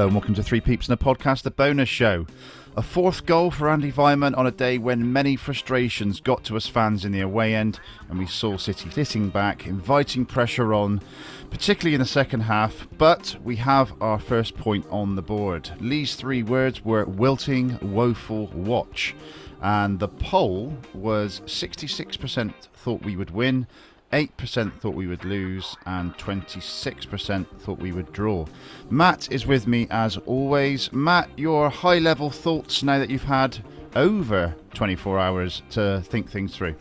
Hello and welcome to Three Peeps in a Podcast, the bonus show. A fourth goal for Andy Weimann on a day when many frustrations got to us fans in the away end, and we saw City sitting back, inviting pressure on, particularly in the second half. But we have our first point on the board. Lee's three words were wilting, woeful watch. And the poll was 66% thought we would win, 8% thought we would lose, and 26% thought we would draw. Matt is with me as always. Matt, your high level thoughts now that you've had over 24 hours to think things through.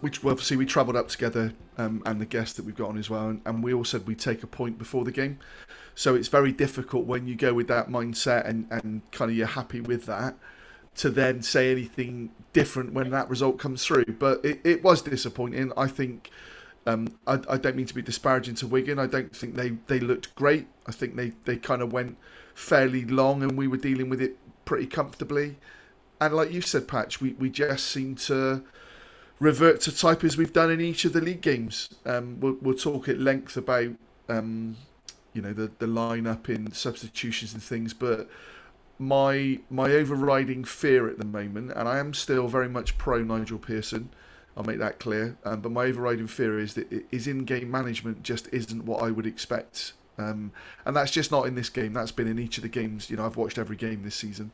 which well, obviously we travelled up together um, and the guest that we've got on as well and, and we all said we'd take a point before the game so it's very difficult when you go with that mindset and, and kind of you're happy with that to then say anything different when that result comes through but it, it was disappointing I think um, I, I don't mean to be disparaging to Wigan I don't think they, they looked great I think they, they kind of went fairly long and we were dealing with it pretty comfortably and like you said Patch we, we just seem to revert to type as we've done in each of the league games. Um, we'll, we'll talk at length about um, you know the the lineup in substitutions and things, but my my overriding fear at the moment, and I am still very much pro Nigel Pearson. I'll make that clear. Um, but my overriding fear is that his in-game management just isn't what I would expect. Um, and that's just not in this game. That's been in each of the games. You know, I've watched every game this season.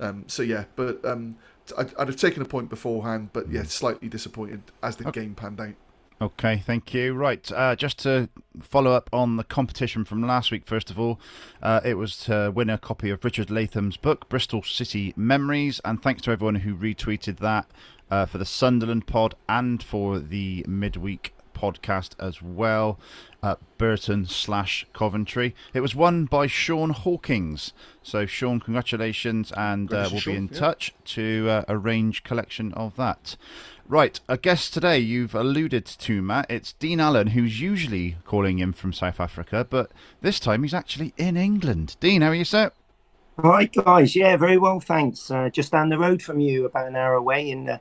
Um, so yeah, but um, I'd, I'd have taken a point beforehand, but yeah, slightly disappointed as the game panned out. Okay, thank you. Right, uh, just to follow up on the competition from last week, first of all, uh, it was to win a copy of Richard Latham's book, Bristol City Memories, and thanks to everyone who retweeted that uh, for the Sunderland pod and for the midweek podcast as well at Burton slash Coventry. It was won by Sean Hawkins. So, Sean, congratulations, and uh, we'll Congratulations, be in yeah. touch to uh, arrange collection of that. Right, a guest today you've alluded to, Matt. It's Dean Allen, who's usually calling in from South Africa, but this time he's actually in England. Dean, how are you, sir? Hi guys, yeah, very well, thanks. Uh, just down the road from you, about an hour away, in uh,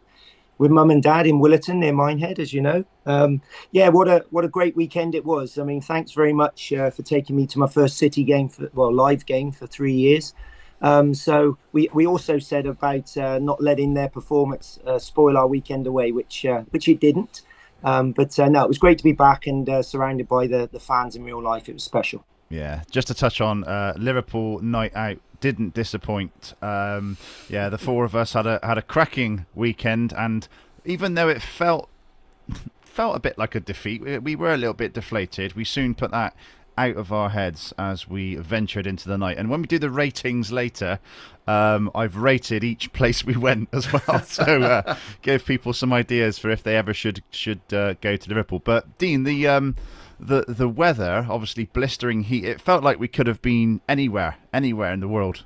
with mum and dad in Williton near Minehead, as you know. Um, yeah, what a what a great weekend it was. I mean, thanks very much uh, for taking me to my first City game, for, well, live game for three years. Um, so we, we also said about uh, not letting their performance uh, spoil our weekend away, which uh, which it didn't. Um, but uh, no, it was great to be back and uh, surrounded by the the fans in real life. It was special. Yeah, just to touch on uh, Liverpool night out didn't disappoint. Um, yeah, the four of us had a had a cracking weekend, and even though it felt felt a bit like a defeat, we, we were a little bit deflated. We soon put that out of our heads as we ventured into the night. And when we do the ratings later, um, I've rated each place we went as well, so uh, give people some ideas for if they ever should should uh, go to Liverpool. But Dean, the um, the the weather, obviously blistering heat. It felt like we could have been anywhere, anywhere in the world.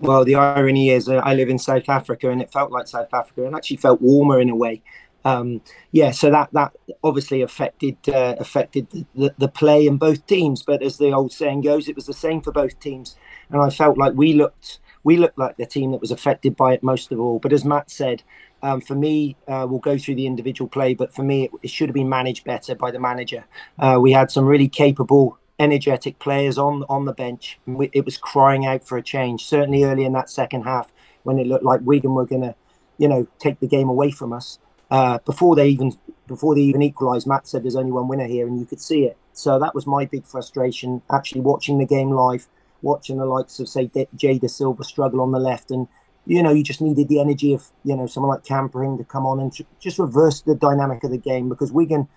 Well, the irony is, uh, I live in South Africa, and it felt like South Africa, and actually felt warmer in a way. Um, yeah, so that that obviously affected uh, affected the, the, the play in both teams. But as the old saying goes, it was the same for both teams, and I felt like we looked we looked like the team that was affected by it most of all. But as Matt said, um, for me, uh, we'll go through the individual play, but for me, it, it should have been managed better by the manager. Uh, we had some really capable energetic players on on the bench. It was crying out for a change. Certainly early in that second half, when it looked like Wigan were going to, you know, take the game away from us. Uh, before they even before they even equalised, Matt said there's only one winner here, and you could see it. So that was my big frustration. Actually, watching the game live, watching the likes of say Jay Silva struggle on the left, and you know, you just needed the energy of you know someone like Cam Pring to come on and just reverse the dynamic of the game because Wigan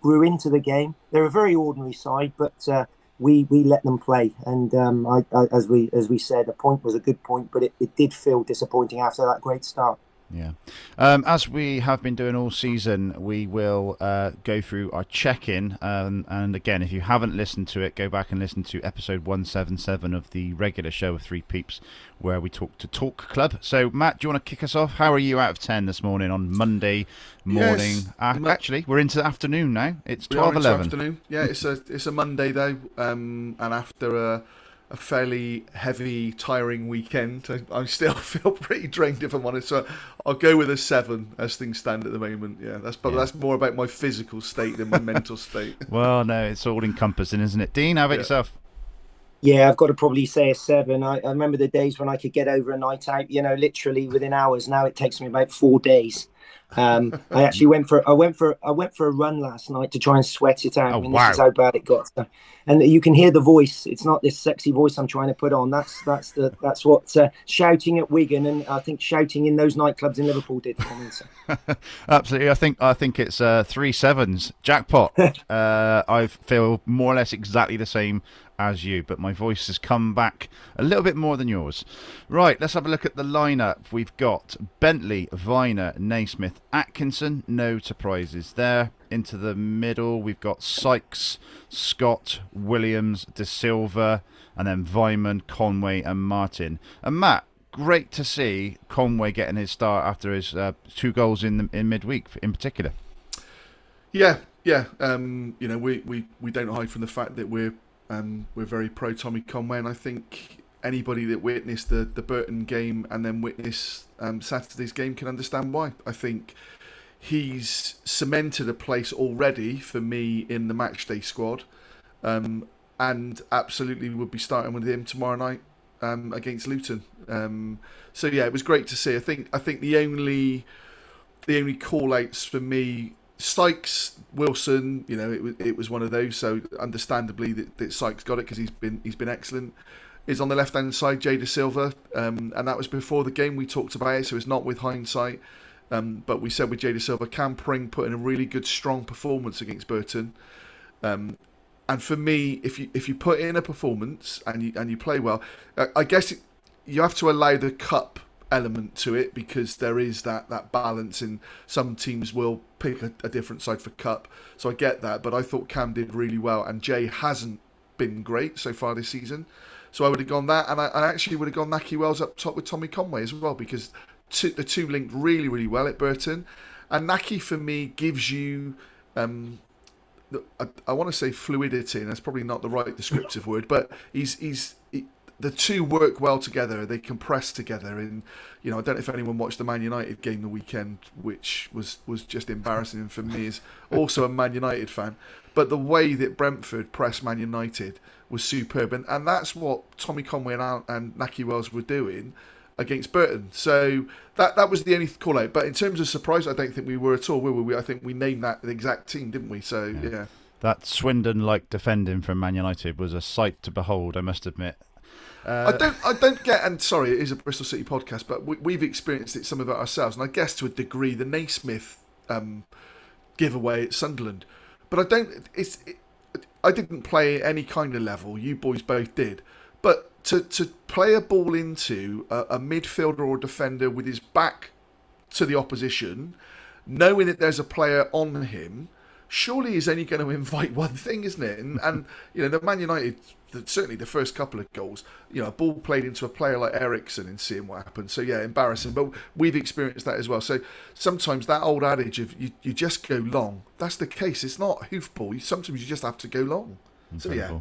grew into the game. They're a very ordinary side, but uh, we we let them play. And um, I, I, as we as we said, a point was a good point, but it, it did feel disappointing after that great start. Yeah. Um, as we have been doing all season, we will uh, go through our check in. Um, and again, if you haven't listened to it, go back and listen to episode 177 of the regular show of Three Peeps, where we talk to Talk Club. So, Matt, do you want to kick us off? How are you out of 10 this morning on Monday morning? Yes, Uh, Ma- actually, we're into the afternoon now. It's We 12 into 11. afternoon. Yeah, it's a it's a Monday though, um, and after a, a fairly heavy, tiring weekend, I, I still feel pretty drained if I'm honest. So I'll go with a seven as things stand at the moment. Yeah, that's but Yeah. that's more about my physical state than my mental state. Well, no, it's all encompassing, isn't it? Dean, how about Yeah. yourself? Yeah, I've got to probably say a seven. I, I remember the days when I could get over a night out, you know, literally within hours. Now it takes me about four days. Um, I actually went for I went for I went for a run last night to try and sweat it out. Oh, I mean, wow. this is how bad it got. So- and you can hear the voice. It's not this sexy voice I'm trying to put on. That's that's the that's what uh, shouting at Wigan and I think shouting in those nightclubs in Liverpool did for me. So. Absolutely. I think I think it's uh, three sevens jackpot. uh, I feel more or less exactly the same as you, but my voice has come back a little bit more than yours. Right, let's have a look at the lineup. We've got Bentley, Vyner, Naismith, Atkinson. No surprises there. Into the middle, we've got Sykes, Scott, Williams, Dasilva, and then Weimann, Conway, and Martin. And Matt, great to see Conway getting his start after his uh, two goals in the, in midweek, in particular. Yeah, yeah. Um, you know, we, we, we don't hide from the fact that we're um, we're very pro Tommy Conway, and I think anybody that witnessed the the Burton game and then witnessed um, Saturday's game can understand why. I think he's cemented a place already for me in the matchday squad, um, and absolutely would be starting with him tomorrow night um, against Luton. Um, so yeah, it was great to see. I think I think the only the only call outs for me Sykes Wilson, you know, it was it was one of those. So understandably, that, that Sykes got it because he's been he's been excellent. Is on the left hand side, Jay Dasilva, um, and that was before the game. We talked about it, so it's not with hindsight. Um, but we said with Jay Dasilva, Cam Pring put in a really good, strong performance against Burton. Um, and for me, if you if you put in a performance and you and you play well, I, guess it, you have to allow the cup element to it because there is that that balance in some teams will pick a, a different side for cup so i get that but i thought cam did really well and jay hasn't been great so far this season so i would have gone that and i, I actually would have gone Nahki Wells up top with tommy conway as well because two, the two linked really really well at burton and Nahki for me gives you um I, I want to say fluidity, and that's probably not the right descriptive word, but he's he's he, the two work well together. They compress together. And you know, I don't know if anyone watched the Man United game the weekend, which was was just embarrassing for me as also a Man United fan. But the way that Brentford pressed Man United was superb, and, and that's what Tommy Conway and, and Nahki Wells were doing against Burton. So that that was the only call out. But in terms of surprise, I don't think we were at all. Were we? I think we named that the exact team, didn't we? So yeah. That Swindon-like defending from Man United was a sight to behold, I must admit. I don't, I don't get, and sorry, it is a Bristol City podcast, but we, we've experienced it some of it ourselves, and I guess to a degree the Naismith um, giveaway at Sunderland, but I don't. It's, it, I didn't play at any kind of level. You boys both did, but to to play a ball into a, a midfielder or a defender with his back to the opposition, knowing that there's a player on him, surely is only going to invite one thing, isn't it? And, and you know, the Man United, certainly the first couple of goals, you know, a ball played into a player like Eriksen and seeing what happened. So yeah, embarrassing. But we've experienced that as well. So sometimes that old adage of you, you just go long, that's the case. It's not hoofball. Sometimes you just have to go long. So yeah.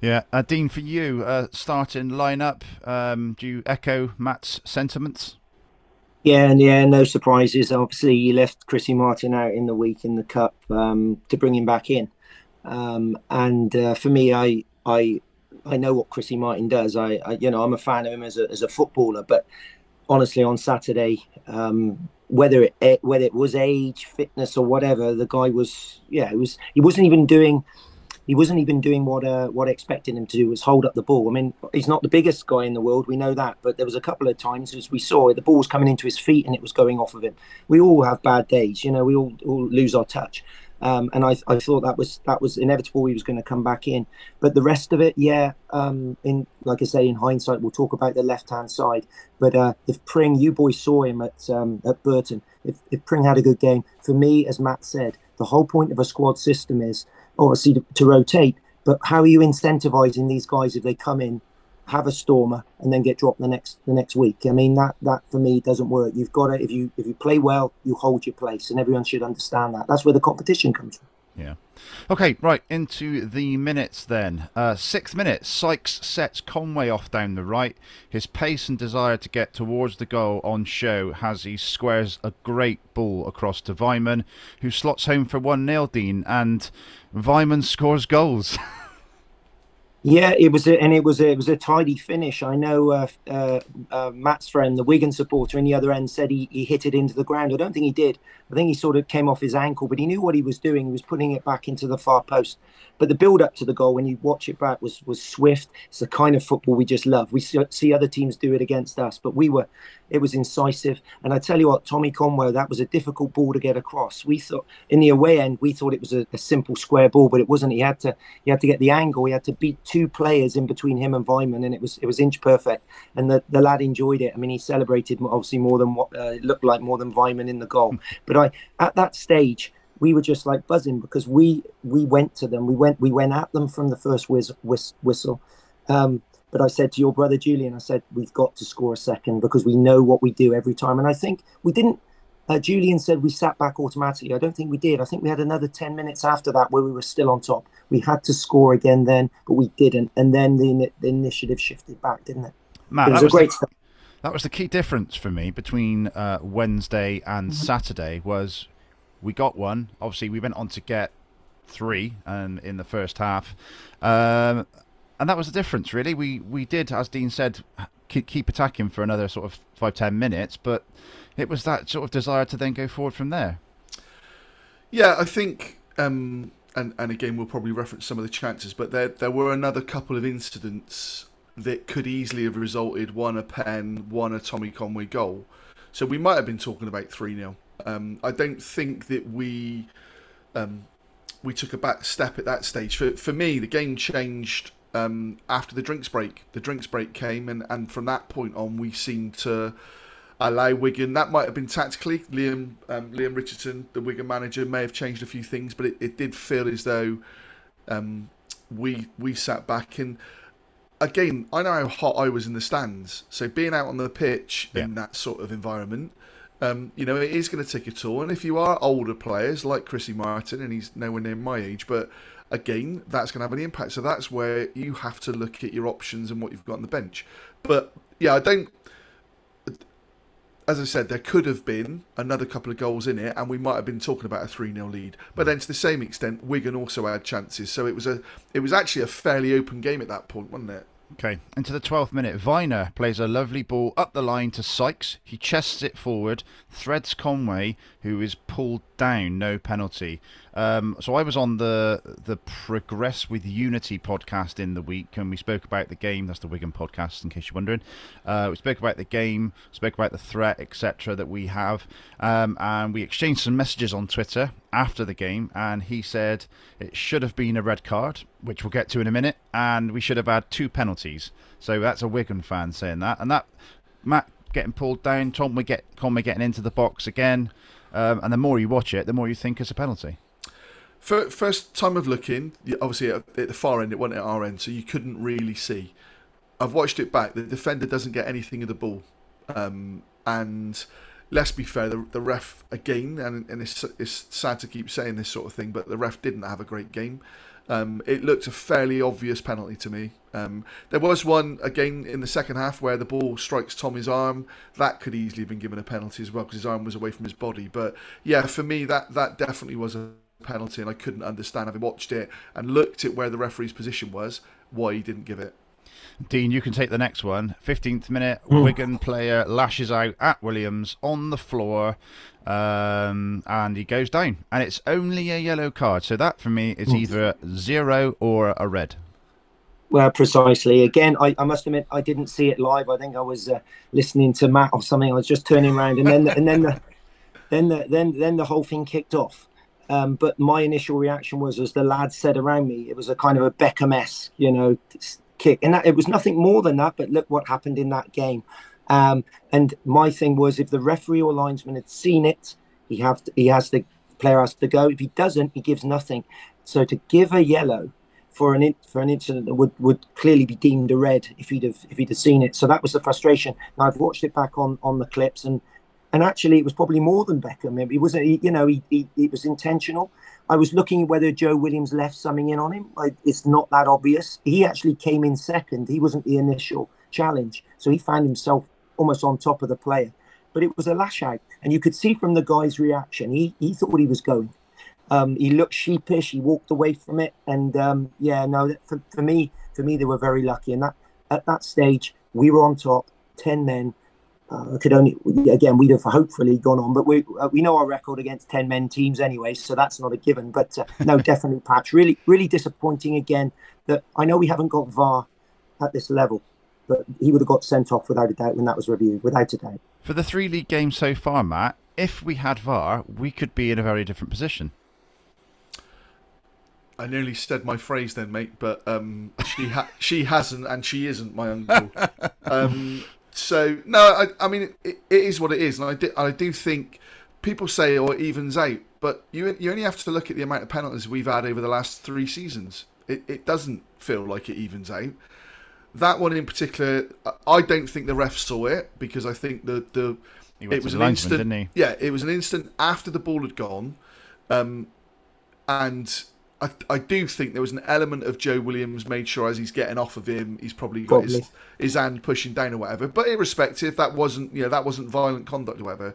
Yeah, uh, Dean, for you, uh, starting lineup, um, do you echo Matt's sentiments? Yeah, and yeah, no surprises. Obviously, you left Chrissy Martin out in the week in the cup um, to bring him back in. Um, and uh, for me, I I I know what Chrissy Martin does. I, I you know I'm a fan of him as a as a footballer, but honestly, on Saturday, um, whether it whether it was age, fitness, or whatever, the guy was yeah, it was he wasn't even doing he wasn't even doing what uh, what I expected him to do was hold up the ball. I mean, he's not the biggest guy in the world, we know that, but there was a couple of times as we saw the ball was coming into his feet and it was going off of him. We all have bad days, you know. We all, all lose our touch, Um, and I, I thought that was that was inevitable. He was going to come back in, but the rest of it, yeah. Um, in like I say, in hindsight, we'll talk about the left hand side. But uh, if Pring, you boys saw him at um, at Burton. If, if Pring had a good game, for me, as Matt said, the whole point of a squad system is obviously to, to rotate. But how are you incentivizing these guys if they come in have a stormer and then get dropped the next the next week. I mean that that for me doesn't work. You've got to if you if you play well, you hold your place, and everyone should understand that. That's where the competition comes from. Yeah. Okay, right, into the minutes then. Uh, sixth minute, Sykes sets Conway off down the right. His pace and desire to get towards the goal on show as he squares a great ball across to Weimann, who slots home for 1 0 Dean, and Weimann scores goals. Yeah, it was, a, and it was a, it was a tidy finish. I know uh, uh, uh, Matt's friend, the Wigan supporter, in the other end, said he, he hit it into the ground. I don't think he did. I think he sort of came off his ankle, but he knew what he was doing. He was putting it back into the far post. But the build up to the goal, when you watch it back, was was swift. It's the kind of football we just love. We see other teams do it against us, but we were it was incisive. And I tell you what, Tommy Conway, that was a difficult ball to get across. We thought in the away end, we thought it was a, a simple square ball, but it wasn't. He had to he had to get the angle. He had to beat two players in between him and Weimann, and it was it was inch perfect. And the, the lad enjoyed it. I mean, he celebrated obviously more than what uh, looked like more than Weimann in the goal. But I at that stage we were just like buzzing because we we went to them. We went we went at them from the first whiz, whiz, whistle. Um, but I said to your brother Julian, I said we've got to score a second because we know what we do every time. And I think we didn't. Uh, Julian said we sat back automatically. I don't think we did. I think we had another ten minutes after that where we were still on top. We had to score again then, but we didn't. And then the, the initiative shifted back, didn't it? Man, it was, was a great the, That was the key difference for me between uh, Wednesday and mm-hmm. Saturday was we got one. Obviously, we went on to get three, and in the first half, um, and that was the difference. Really, we we did, as Dean said, keep, keep attacking for another sort of five ten minutes, but it was that sort of desire to then go forward from there. Yeah, I think, um, and and again, we'll probably reference some of the chances, but there there were another couple of incidents that could easily have resulted one a pen, one a Tommy Conway goal. So we might have been talking about three 0 um, I don't think that we um, we took a back step at that stage. For for me, the game changed um, after the drinks break. The drinks break came, and, and from that point on, we seemed to allow Wigan. That might have been tactically. Leam um, Leam Richardson, the Wigan manager, may have changed a few things, but it, it did feel as though um, we we sat back and. Again, I know how hot I was in the stands, so being out on the pitch yeah. in that sort of environment, um, you know, it is going to take a toll. And if you are older players like Chrissy Martin, and he's nowhere near my age, but again, that's going to have an impact. So that's where you have to look at your options and what you've got on the bench. But yeah, I don't. As I said, there could have been another couple of goals in it, and we might have been talking about a three 0 lead. But then, to the same extent, Wigan also had chances. So it was a, it was actually a fairly open game at that point, wasn't it? Okay, into the 12th minute, Vyner plays a lovely ball up the line to Sykes. He chests it forward, threads Conway, who is pulled down, no penalty. Um, so I was on the the Progress with Unity podcast in the week, and we spoke about the game. That's the Wigan podcast, in case you're wondering. Uh, we spoke about the game, spoke about the threat, etc. that we have, um, and we exchanged some messages on Twitter after the game. And he said it should have been a red card, which we'll get to in a minute, and we should have had two penalties. So that's a Wigan fan saying that, and that Matt getting pulled down, Tom we get Conway getting into the box again. Um, and the more you watch it, the more you think it's a penalty. First time of looking, obviously at the far end, it wasn't at our end, so you couldn't really see. I've watched it back. The defender doesn't get anything of the ball, um, and let's be fair, the, the ref again, and, and it's, it's, sad to keep saying this sort of thing, but the ref didn't have a great game. Um, it looked a fairly obvious penalty to me. Um, there was one again in the second half where the ball strikes Tommy's arm. That could easily have been given a penalty as well because his arm was away from his body. But yeah, for me, that that definitely was a penalty, and I couldn't understand having watched it and looked at where the referee's position was why he didn't give it. Dean, you can take the next one. 15th minute, mm. Wigan player lashes out at Williams on the floor um, and he goes down. And it's only a yellow card. So that for me is either zero or a red. Well, precisely. Again, I, I must admit I didn't see it live. I think I was uh, listening to Matt or something. I was just turning around, and then and then the, then the, then then the whole thing kicked off. Um, but my initial reaction was, as the lads said around me, it was a kind of a Beckham-esque, you know, kick, and that, it was nothing more than that. But look what happened in that game. Um, and my thing was, if the referee or linesman had seen it, he have to, he has the player has to go. If he doesn't, he gives nothing. So to give a yellow for an in, for an incident that would, would clearly be deemed a red if he'd have if he'd have seen it. So that was the frustration. Now I've watched it back on on the clips and and actually it was probably more than Beckham. It was you know he, he it was intentional. I was looking whether Joe Williams left something in on him. I, it's not that obvious. He actually came in second. He wasn't the initial challenge, so he found himself almost on top of the player. But it was a lash out, and you could see from the guy's reaction, he he thought he was going. Um, he looked sheepish. He walked away from it, and um, yeah, no, for, for me, for me, they were very lucky. And that at that stage, we were on top, ten men. Uh, could only again we'd have hopefully gone on, but we uh, we know our record against ten men teams anyway, so that's not a given. But uh, no, definitely, Patch, really really disappointing again. That I know we haven't got VAR at this level, but he would have got sent off without a doubt when that was reviewed, without a doubt. For the three league games so far, Matt, if we had VAR, we could be in a very different position. I nearly said my phrase then, mate, but um, she ha- she hasn't, and she isn't my uncle. um, so no, I, I mean it, it is what it is, and I do, I do think people say or oh, it evens out, but you you only have to look at the amount of penalties we've had over the last three seasons. It it doesn't feel like it evens out. That one in particular, I don't think the ref saw it because I think the the it was an instant. Yeah, it was an instant after the ball had gone, um, and I, I do think there was an element of Joe Williams made sure as he's getting off of him, he's probably got probably. his, his hand pushing down or whatever. But irrespective, that wasn't you know that wasn't violent conduct or whatever.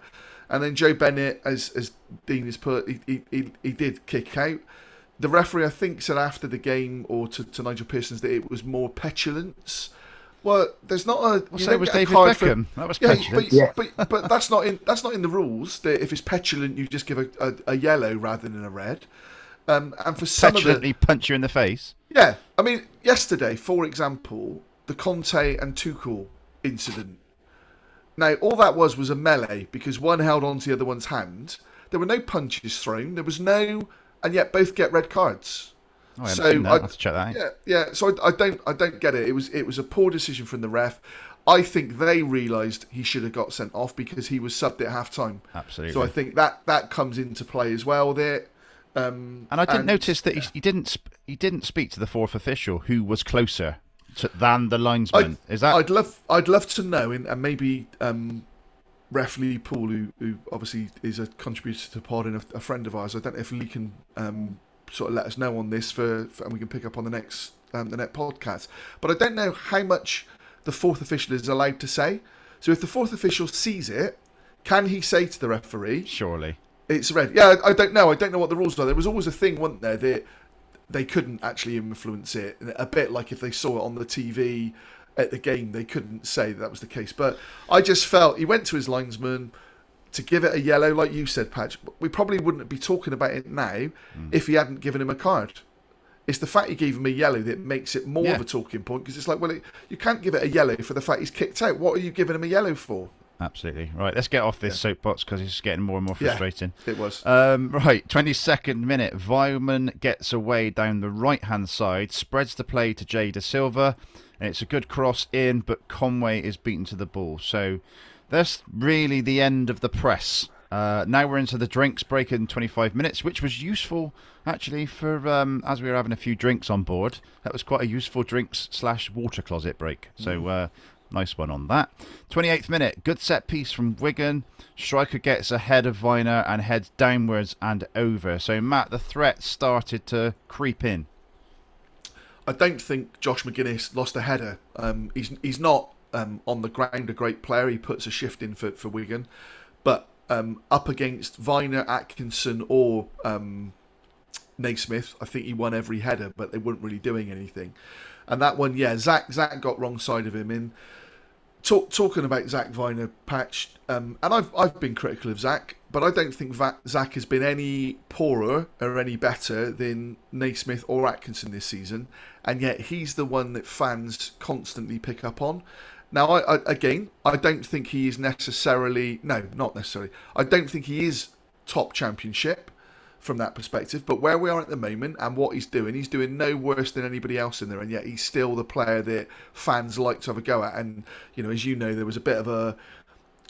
And then Joe Bennett, as as Dean has put, he he, he did kick out. The referee, I think, said after the game or to, to Nigel Pearson's that it was more petulance. Well, there's not a. Well, so it was David Beckham. For, that was yeah, petulant. But, yeah. but, but that's not in that's not in the rules. That if it's petulant, you just give a, a, a yellow rather than a red. Um, and for some petulantly of the, punch you in the face. Yeah, I mean, yesterday, for example, the Conte and Tuchel incident. Now, all that was was a melee because one held onto the other one's hand. There were no punches thrown. There was no, and yet both get red cards. Oh, I so I, have to check that. Yeah, yeah. So I, I, don't, I don't get it. It was, it was a poor decision from the ref. I think they realised he should have got sent off because he was subbed at half time. Absolutely. So I think that that comes into play as well. There, um, and I didn't and, notice that he, he, didn't he didn't speak to the fourth official who was closer to, than the linesman. I'd, Is that? I'd love I'd love to know, and, and maybe um, Ref Lee Poole, who, who obviously is a contributor to Pod and a, a, friend of ours. I don't know if Lee can um, sort of let us know on this for, for, and we can pick up on the next um, the next podcast. But I don't know how much the fourth official is allowed to say. So if the fourth official sees it, can he say to the referee? Surely. It's red. Yeah, I, don't know. I don't know what the rules are. There was always a thing, wasn't there, that they couldn't actually influence it. A bit like if they saw it on the TV at the game, they couldn't say that, that was the case. But I just felt he went to his linesman to give it a yellow, like you said, Patch. We probably wouldn't be talking about it now mm. if he hadn't given him a card. It's the fact he gave him a yellow that makes it more yeah. of a talking point because it's like, well, it, you can't give it a yellow for the fact he's kicked out. What are you giving him a yellow for? Absolutely. Right, let's get off this yeah. soapbox because it's getting more and more frustrating. Yeah, it was. Um, right, 22nd minute. Weimann gets away down the right hand side, spreads the play to Jay Dasilva, and it's a good cross in, but Conway is beaten to the ball. So that's really the end of the press. Uh, now we're into the drinks break in 25 minutes, which was useful actually for um, as we were having a few drinks on board. That was quite a useful drinks slash water closet break. So mm. uh, Nice one on that. 28th minute, good set piece from Wigan. Striker gets ahead of Vyner and heads downwards and over. So, Matt, the threat started to creep in. I don't think Josh Magennis lost a header. Um, he's he's not um, on the ground a great player. He puts a shift in for, for Wigan. But um, up against Vyner, Atkinson, or um, Naismith, I think he won every header, but they weren't really doing anything. And that one, yeah, Zak Zak got wrong side of him in. Talk, talking about Zak Vyner patch, um, and I've I've been critical of Zak, but I don't think Zak has been any poorer or any better than Naismith or Atkinson this season, and yet he's the one that fans constantly pick up on. Now, I, I, again, I don't think he is necessarily no, not necessarily. I don't think he is top championship from that perspective. But where we are at the moment and what he's doing, he's doing no worse than anybody else in there, and yet he's still the player that fans like to have a go at. And you know, as you know, there was a bit of a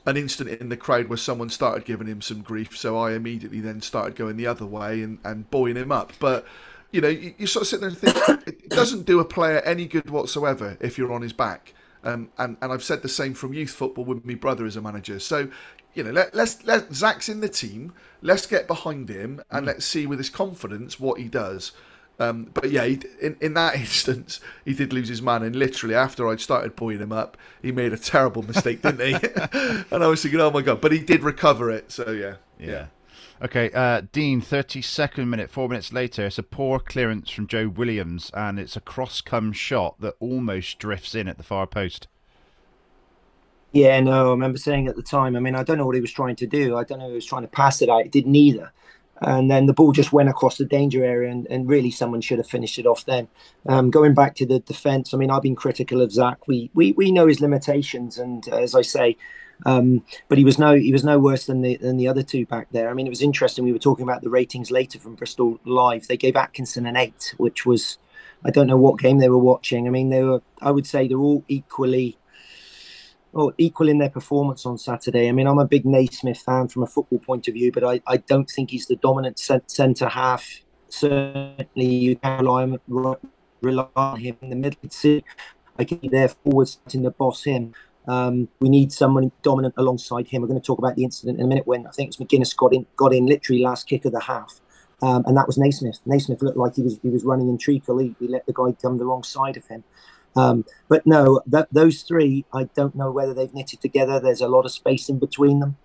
an instant in the crowd where someone started giving him some grief, so I immediately then started going the other way and, and buoying him up. But you know, you, you sort of sit there and think it doesn't do a player any good whatsoever if you're on his back. Um, and and I've said the same from youth football with my brother as a manager. So you know, let, let's let Zak's in the team. Let's get behind him and mm. let's see with his confidence what he does. Um, but yeah, he, in in that instance, he did lose his man, and literally after I'd started pulling him up, he made a terrible mistake, didn't he? and I was thinking, oh my god! But he did recover it, so yeah, yeah. yeah. Okay, uh, Dean, 32nd minute, four minutes later, it's a poor clearance from Joe Williams, and it's a cross come shot that almost drifts in at the far post. Yeah, no, I remember saying at the time, I mean, I don't know what he was trying to do. I don't know if he was trying to pass it out. It did neither. And then the ball just went across the danger area, and, and really someone should have finished it off then. Um, going back to the defence, I mean, I've been critical of Zak. We, we, we know his limitations, and uh, as I say, um, but he was no he was no worse than the than the other two back there. I mean, it was interesting. We were talking about the ratings later from Bristol Live. They gave Atkinson an eight, which was I don't know what game they were watching. I mean, they were I would say they're all equally or equal in their performance on Saturday. I mean, I'm a big Naismith fan from a football point of view, but I, I don't think he's the dominant centre half. Certainly, you can rely on, rely on him in the middle. I can be there forwards in the boss him. Um, we need someone dominant alongside him. We're going to talk about the incident in a minute when I think it was Magennis got in, got in literally last kick of the half, um, and that was Naismith. Naismith looked like he was he was running in treacle. He, he let the guy come the wrong side of him. Um, but no, that, those three, I don't know whether they've knitted together. There's a lot of space in between them.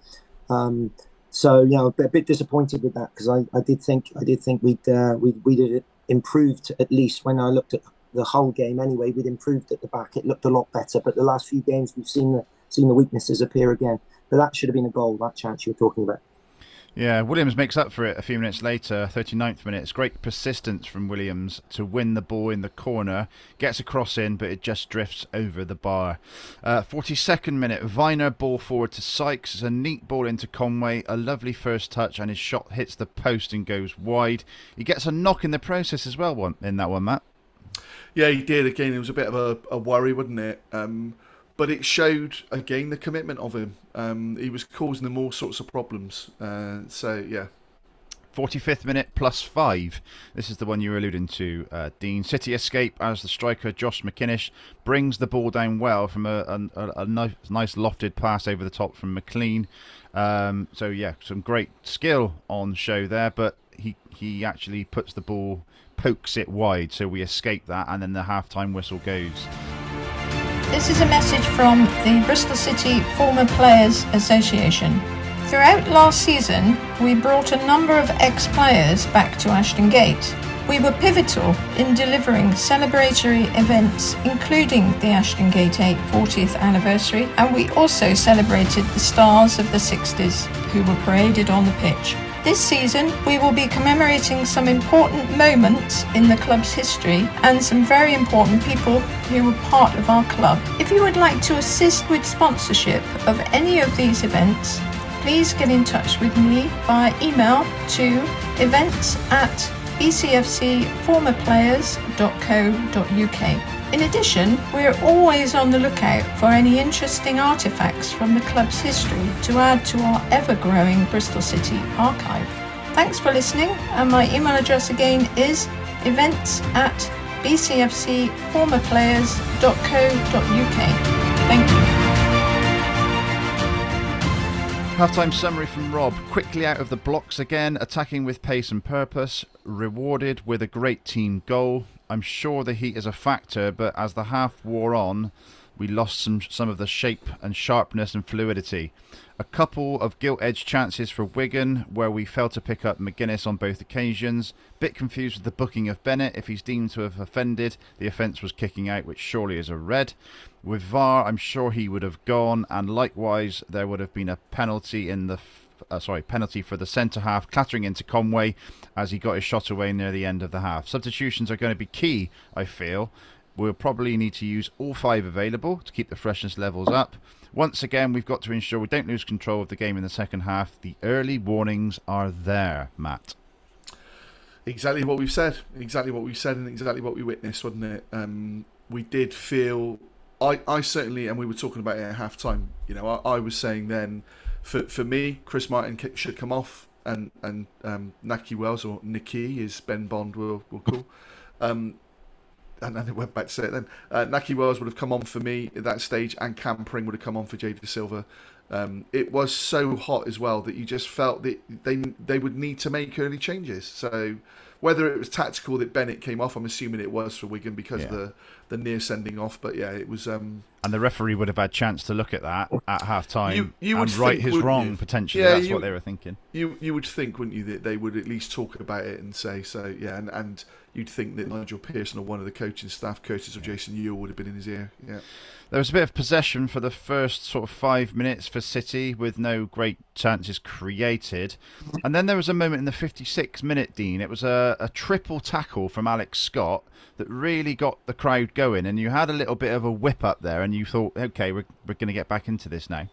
Um, so you know, a bit disappointed with that because I, I did think I did think we'd uh, we we'd improved at least when I looked at the whole game anyway. We'd improved at the back. It looked a lot better. But the last few games, we've seen the seen the weaknesses appear again. But that should have been a goal. That chance you were talking about. Yeah, Williams makes up for it a few minutes later, 39th minute. It's great persistence from Williams to win the ball in the corner. Gets a cross in, but it just drifts over the bar. Uh, 42nd minute, Vyner ball forward to Sykes. It's a neat ball into Conway. A lovely first touch, and his shot hits the post and goes wide. He gets a knock in the process as well one in that one, Matt. Yeah, he did. Again, it was a bit of a, a worry, wasn't it? Um, but it showed again the commitment of him. Um, he was causing them all sorts of problems. Uh, so yeah. 45th minute plus five. This is the one you were alluding to, uh, Dean. City escape as the striker Josh Magennis brings the ball down well from a, a, a nice, nice, lofted pass over the top from McClean. Um, so yeah, some great skill on show there, but he he actually puts the ball pokes it wide, so we escape that, and then the half-time whistle goes. This is a message from the Bristol City Former Players Association. Throughout last season, we brought a number of ex players back to Ashton Gate. We were pivotal in delivering celebratory events, including the Ashton Gate 8 40th anniversary, and we also celebrated the stars of the 60s who were paraded on the pitch. This season, we will be commemorating some important moments in the club's history and some very important people who were part of our club. If you would like to assist with sponsorship of any of these events, please get in touch with me via email to events at bcfcformerplayers.co.uk. In addition, we are always on the lookout for any interesting artefacts from the club's history to add to our ever growing Bristol City archive. Thanks for listening, and my email address again is events at bcfcformerplayers.co.uk. Thank you. Halftime summary from Rob. Quickly out of the blocks again, attacking with pace and purpose, rewarded with a great team goal. I'm sure the heat is a factor, but as the half wore on, we lost some some of the shape and sharpness and fluidity. A couple of gilt-edged chances for Wigan, where we failed to pick up Magennis on both occasions. Bit confused with the booking of Bennett. If he's deemed to have offended, the offence was kicking out, which surely is a red. With VAR, I'm sure he would have gone, and likewise, there would have been a penalty in the uh, sorry, penalty for the centre half, clattering into Conway as he got his shot away near the end of the half. Substitutions are going to be key, I feel. We'll probably need to use all five available to keep the freshness levels up. Once again, we've got to ensure we don't lose control of the game in the second half. The early warnings are there, Matt. Exactly what we've said. Exactly what we've said, and exactly what we witnessed, wasn't it? Um, we did feel. I, I certainly, and we were talking about it at half time. You know, I, I was saying then, for for me, Chris Martin should come off, and and um, Nahki Wells or Nikki, is Ben Bond will will call. Um, and then it went back to say it then. Uh, Nahki Wells would have come on for me at that stage, and Cam Pring would have come on for Jay Dasilva. Um, it was so hot as well that you just felt that they they would need to make early changes. So whether it was tactical that Bennett came off, I'm assuming it was for Wigan because of Yeah. the the near sending off. But yeah, it was. Um, And the referee would have had chance to look at that at half time You- you and right think, his wrong you? potentially. Yeah, That's you- what they were thinking. you you would think, wouldn't you, that they would at least talk about it and say so. Yeah, and, and you'd think that Nigel Pearson or one of the coaching staff, Curtis or Jason Euell, would have been in his ear. Yeah. There was a bit of possession for the first sort of five minutes for City with no great chances created. And then there was a moment in the 56th minute, Dean. It was a, a triple tackle from Alex Scott that really got the crowd going. And you had a little bit of a whip up there and you thought, okay, we're, we're going to get back into this now.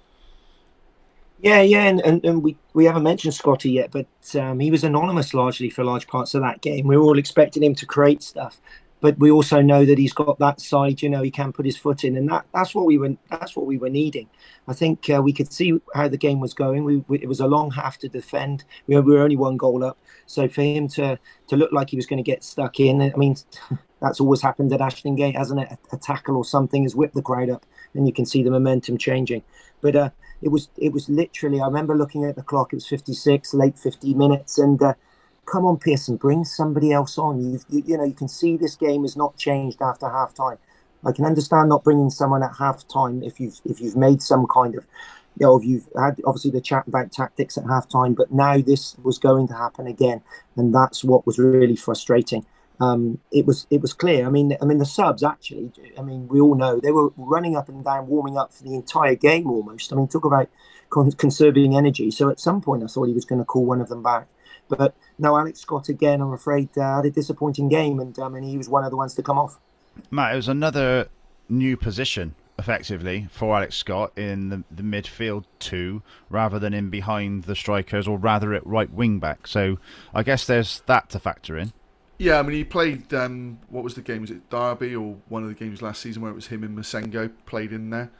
Yeah, yeah, and, and, and we, we haven't mentioned Scotty yet, but um, he was anonymous largely for large parts of that game. We were all expecting him to create stuff, but we also know that he's got that side. You know, he can put his foot in, and that, that's what we were that's what we were needing. I think uh, we could see how the game was going. We, we it was a long half to defend. We were, we were only one goal up, so for him to to look like he was going to get stuck in, I mean, that's always happened at Ashton Gate, hasn't it? A, a tackle or something has whipped the crowd up, and you can see the momentum changing. But uh, it was it was literally. I remember looking at the clock. It was 56, late 50 minutes, and uh, come on, Pearson, bring somebody else on. You've, you you know you can see this game has not changed after half time. I can understand not bringing someone at half time if you've if you've made some kind of you know, if you've had obviously the chat about tactics at half time, but now this was going to happen again, and that's what was really frustrating. Um, it was it was clear. I mean, I mean the subs actually. I mean, we all know they were running up and down, warming up for the entire game almost. I mean, talk about con- conserving energy. So at some point, I thought he was going to call one of them back, but no, Alex Scott again. I'm afraid uh, had a disappointing game, and um, and he was one of the ones to come off. Matt, it was another new position, effectively, for Alex Scott in the, the midfield two, rather than in behind the strikers, or rather at right wing back. So I guess there's that to factor in. Yeah, I mean, he played. Um, what was the game? Was it Derby or one of the games last season where it was him and Massengo played in there?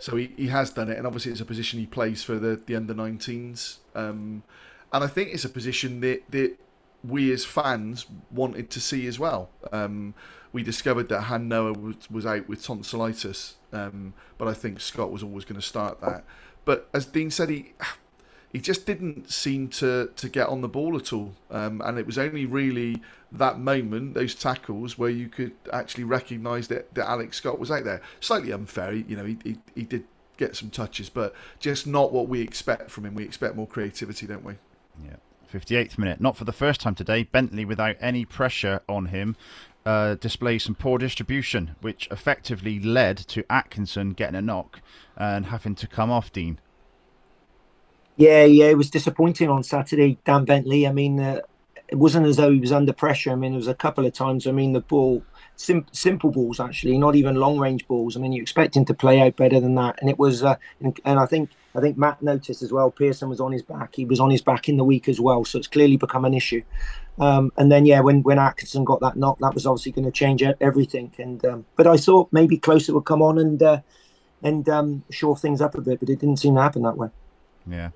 So he, he has done it, and obviously it's a position he plays for the, the under 19s. Um, and I think it's a position that, that we as fans wanted to see as well. Um, we discovered that Han Noah was, was out with tonsillitis, um, but I think Scott was always going to start that. But as Dean said, he he just didn't seem to, to get on the ball at all. Um, and it was only really that moment, those tackles, where you could actually recognise that, that Alex Scott was out there. Slightly unfair, you know, he, he, he did get some touches, but just not what we expect from him. We expect more creativity, don't we? Yeah. 58th minute. Not for the first time today. Bentley, without any pressure on him, uh, displays some poor distribution, which effectively led to Atkinson getting a knock and having to come off Dean. Yeah, yeah, it was disappointing on Saturday, Dan Bentley. I mean, uh, it wasn't as though he was under pressure. I mean, there was a couple of times. I mean, the ball, sim- simple balls actually, not even long range balls. I mean, you expect him to play out better than that, and it was. Uh, and, and I think I think Matt noticed as well. Pearson was on his back. He was on his back in the week as well, so it's clearly become an issue. Um, and then yeah, when when Atkinson got that knock, that was obviously going to change everything. And um, but I thought maybe Klose would come on and uh, and um, shore things up a bit, but it didn't seem to happen that way. Yeah.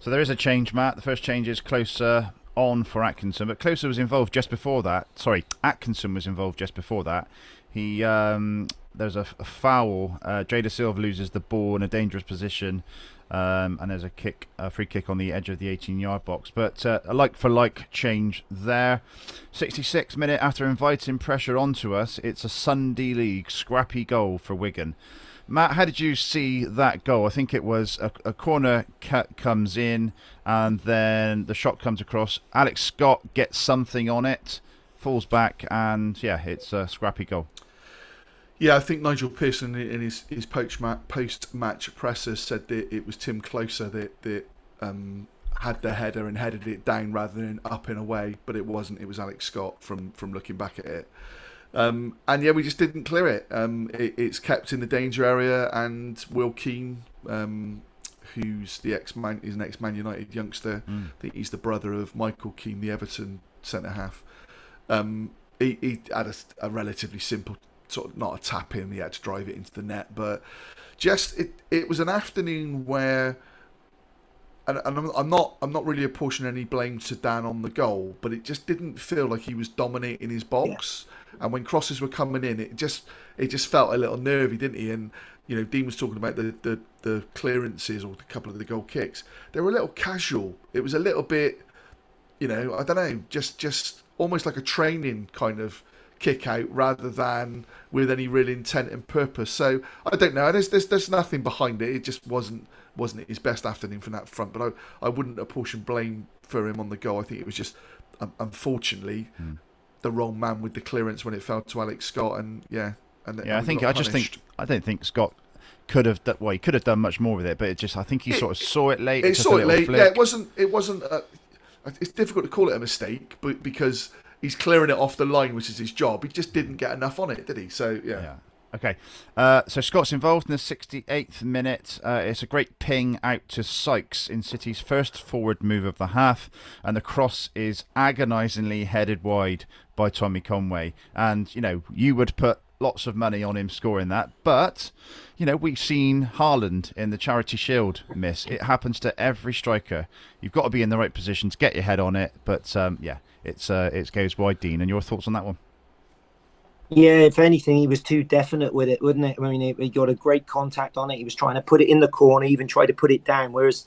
So there is a change, Matt. The first change is Klose on for Atkinson, but Klose was involved just before that. Sorry, Atkinson was involved just before that. He um, there's a, a foul. Uh, Jay Dasilva loses the ball in a dangerous position, um, and there's a kick, a free kick on the edge of the 18-yard box. But uh, a like-for-like change there. 66 minute after inviting pressure onto us, it's a Sunday League scrappy goal for Wigan. Matt, how did you see that goal? I think it was a, a corner cut comes in, and then the shot comes across. Alex Scott gets something on it, falls back, and yeah, it's a scrappy goal. Yeah, I think Nigel Pearson in his, his post match presser said that it was Tim Klose that, that um, had the header and headed it down rather than up and away, but it wasn't. It was Alex Scott from, from looking back at it. Um, and yeah, we just didn't clear it. Um, it. It's kept in the danger area, and Will Keane, um, who's the ex Man, is an ex Man United youngster. I think he's the brother of Michael Keane, the Everton centre half. Um, he, he had a, a relatively simple sort of not a tap in. He had to drive it into the net, but just it it was an afternoon where. And, and I'm, I'm not. I'm not really apportioning any blame to Dan on the goal, but it just didn't feel like he was dominating his box. And when crosses were coming in, it just it just felt a little nervy, didn't he? And you know, Dean was talking about the, the, the clearances or a couple of the goal kicks. They were a little casual. It was a little bit, you know, I don't know, just just almost like a training kind of kick out rather than with any real intent and purpose. So I don't know. There's there's, there's nothing behind it. It just wasn't wasn't his best afternoon from that front. But I, I wouldn't apportion blame for him on the goal. I think it was just um, unfortunately mm. the wrong man with the clearance when it fell to Alex Scott. And yeah, and yeah, I think I just think I don't think Scott could have done, well he could have done much more with it, but it just I think he it, sort of saw it late. It saw it late. Flick. Yeah, it wasn't it wasn't. A, it's difficult to call it a mistake, but because he's clearing it off the line, which is his job. He just didn't get enough on it, did he? So yeah. yeah. Okay, uh, so Scott's involved in the 68th minute. Uh, it's a great ping out to Sykes in City's first forward move of the half, and the cross is agonisingly headed wide by Tommy Conway. And you know, you would put lots of money on him scoring that, but you know, we've seen Haaland in the Charity Shield miss. It happens to every striker. You've got to be in the right position to get your head on it, but um, yeah, it's uh, it goes wide. Dean, and your thoughts on that one? Yeah, if anything, he was too definite with it, wouldn't it? I mean, he got a great contact on it. He was trying to put it in the corner, even tried to put it down. Whereas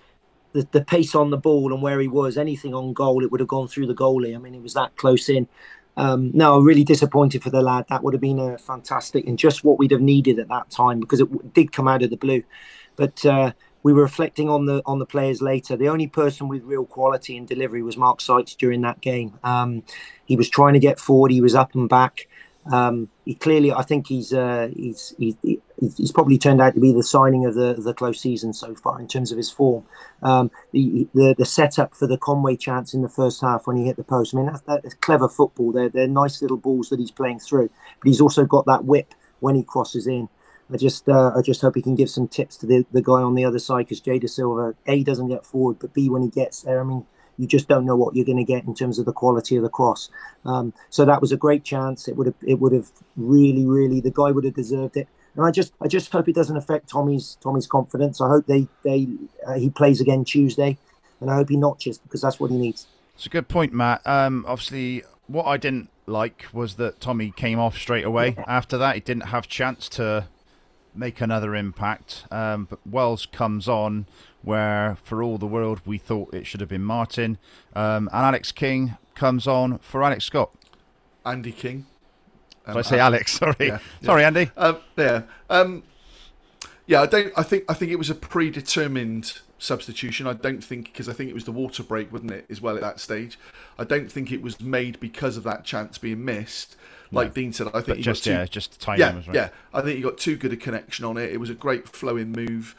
the, the pace on the ball and where he was, anything on goal, it would have gone through the goalie. I mean, it was that close in. Um, no, I'm really disappointed for the lad. That would have been a fantastic and just what we'd have needed at that time because it did come out of the blue. But uh, we were reflecting on the on the players later. The only person with real quality and delivery was Mark Sykes during that game. Um, he was trying to get forward. He was up and back. Um, he clearly, I think he's, uh, he's, he's probably turned out to be the signing of the the close season so far in terms of his form. Um, the, the the setup for the Conway chance in the first half when he hit the post. I mean, that's, that's clever football. They're they're nice little balls that he's playing through, but he's also got that whip when he crosses in. I just uh, I just hope he can give some tips to the, the guy on the other side because Jay Dasilva a doesn't get forward, but b when he gets there, I mean you just don't know what you're going to get in terms of the quality of the cross. Um, so that was a great chance. It would have it would have really really the guy would have deserved it. And I just I just hope it doesn't affect Tommy's Tommy's confidence. I hope they they uh, he plays again Tuesday, and I hope he notches because that's what he needs. It's a good point, Matt. Um, obviously, what I didn't like was that Tommy came off straight away. After that, he didn't have chance to make another impact. Um, but Wells comes on where, for all the world, we thought it should have been Martin. Um, and Alex King comes on for Alex Scott. Andy King. Um, Did I say Alex? Sorry, yeah, yeah. sorry, Andy. Um, yeah, um, yeah. I don't. I think. I think it was a predetermined substitution. I don't think because I think it was the water break, wasn't it, as well at that stage. I don't think it was made because of that chance being missed. Like Dean said, I think just yeah, just yeah, was right. Yeah, I think he got too good a connection on it. It was a great flowing move.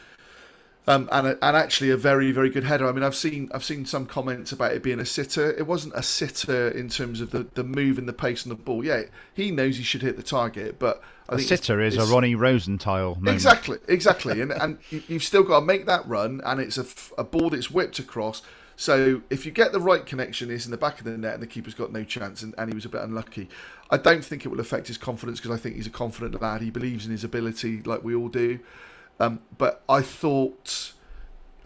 Um, and a, and actually a very very good header. I mean, I've seen I've seen some comments about it being a sitter. It wasn't a sitter in terms of the, the move and the pace on the ball. Yeah, he knows he should hit the target, but I a think sitter it's, is it's, a Ronnie Rosenthal moment. Exactly, exactly, and and you've still got to make that run, and it's a, a ball that's whipped across. So if you get the right connection, it's in the back of the net, and the keeper's got no chance, and, and he was a bit unlucky. I don't think it will affect his confidence because I think he's a confident lad. He believes in his ability, like we all do. Um, but I thought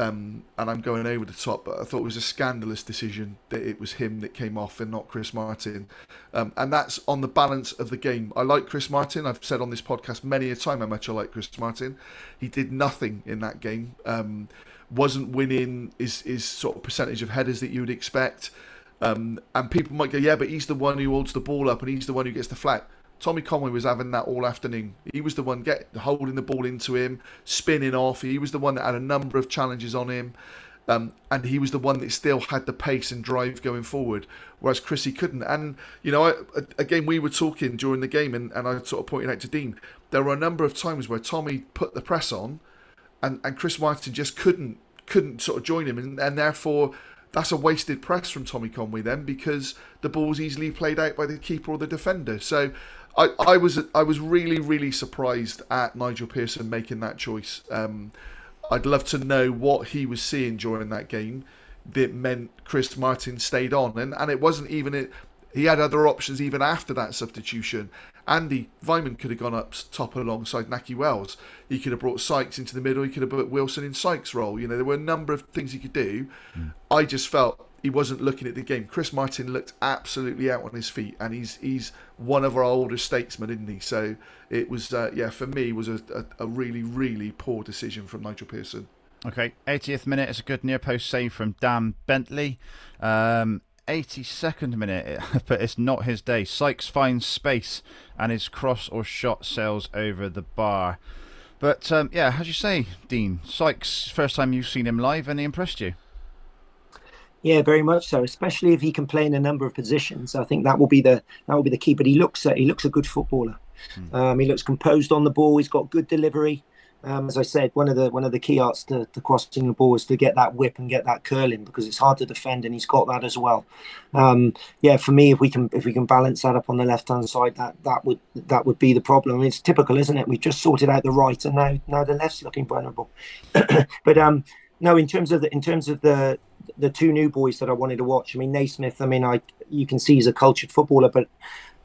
um, and I'm going over the top, but I thought it was a scandalous decision that it was him that came off and not Chris Martin. Um, and that's on the balance of the game. I like Chris Martin. I've said on this podcast many a time how much I like Chris Martin. He did nothing in that game. Um, wasn't winning his, his sort of percentage of headers that you would expect. Um, and people might go, yeah, but he's the one who holds the ball up and he's the one who gets the flat. Tommy Conway was having that all afternoon. He was the one get holding the ball into him, spinning off. He was the one that had a number of challenges on him. Um, and he was the one that still had the pace and drive going forward, whereas Chrissy couldn't. And you know, I, again, we were talking during the game, and, and I sort of pointed out to Dean there were a number of times where Tommy put the press on, and, and Chris Martin just couldn't couldn't sort of join him, and, and therefore that's a wasted press from Tommy Conway then because the ball's easily played out by the keeper or the defender. So I, I was I was really really surprised at Nigel Pearson making that choice. Um, I'd love to know what he was seeing during that game. that meant Chris Martin stayed on, and and it wasn't even it. He had other options even after that substitution. Andy Weimann could have gone up top alongside Nahki Wells. He could have brought Sykes into the middle. He could have put Wilson in Sykes' role. You know, there were a number of things he could do. Mm. I just felt he wasn't looking at the game. Chris Martin looked absolutely out on his feet, and he's he's one of our older statesmen, isn't he? So it was, uh, yeah, for me, was a, a, a really really poor decision from Nigel Pearson. Okay, 80th minute is a good near post save from Dan Bentley. Um, 82nd minute, but it's not his day. Sykes finds space and his cross or shot sails over the bar. But um, yeah, as you say, Dean, Sykes, first time you've seen him live, and he impressed you. Yeah, very much so. Especially if he can play in a number of positions, I think that will be the that will be the key. But he looks uh, he looks a good footballer. Mm. Um, he looks composed on the ball. He's got good delivery. Um, as I said, one of the one of the key arts to, to, crossing the ball is to get that whip and get that curling because it's hard to defend, and he's got that as well. Um, yeah, for me, if we can if we can balance that up on the left hand side, that that would that would be the problem. I mean, it's typical, isn't it? We've just sorted out the right, and now now the left's looking vulnerable. but um, no, in terms of the in terms of the the two new boys that I wanted to watch. I mean, Naismith. I mean, I you can see he's a cultured footballer, but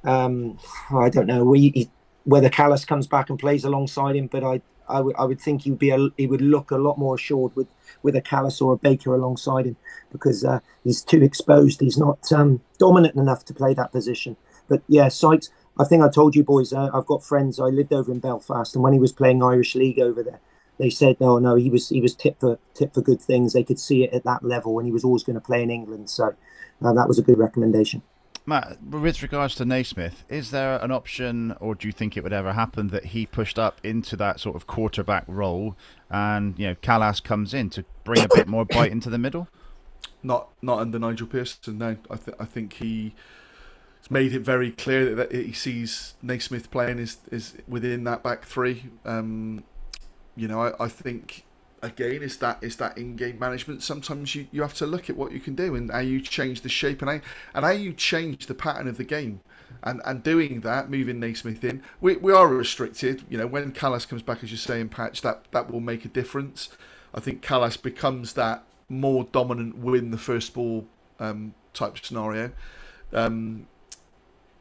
um, I don't know we, he, whether Kalas comes back and plays alongside him. But I I, w- I would think he'd be a, he would look a lot more assured with with a Kalas or a Baker alongside him because uh, he's too exposed. He's not um, dominant enough to play that position. But yeah, Sykes. I think I told you boys. Uh, I've got friends. I lived over in Belfast, and when he was playing Irish League over there, they said no, no, he was he was tipped for tipped for good things. They could see it at that level, and he was always going to play in England. So uh, that was a good recommendation. Matt, with regards to Naismith, is there an option, or do you think it would ever happen that he pushed up into that sort of quarterback role, and you know Kalas comes in to bring a bit more bite into the middle? Not, not under Nigel Pearson. No, I, th- I think he has made it very clear that, that he sees Naismith playing is is within that back three. Um, you know, I, I think again it's that that in-game management. Sometimes you, you have to look at what you can do and how you change the shape and how, and how you change the pattern of the game. And and doing that moving Naismith in we, we are restricted. You know when Kalas comes back as you say in patch that that will make a difference. I think Kalas becomes that more dominant win the first ball um, type scenario. Um,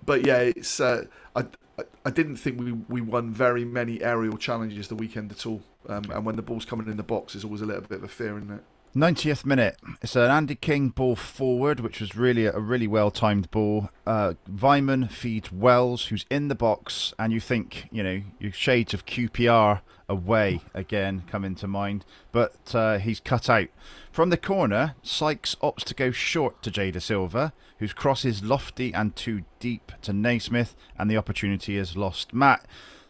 but yeah it's uh, I, I didn't think we, we won very many aerial challenges the weekend at all. Um, and when the ball's coming in the box, there's always a little bit of a fear in it. 90th minute. It's an Andy King ball forward, which was really a really well timed ball. Uh, Weimann feeds Wells, who's in the box, and you think, you know, your shades of QPR away again come into mind, but uh, he's cut out. From the corner, Sykes opts to go short to Jay Dasilva, whose cross is lofty and too deep to Naismith, and the opportunity is lost. Matt,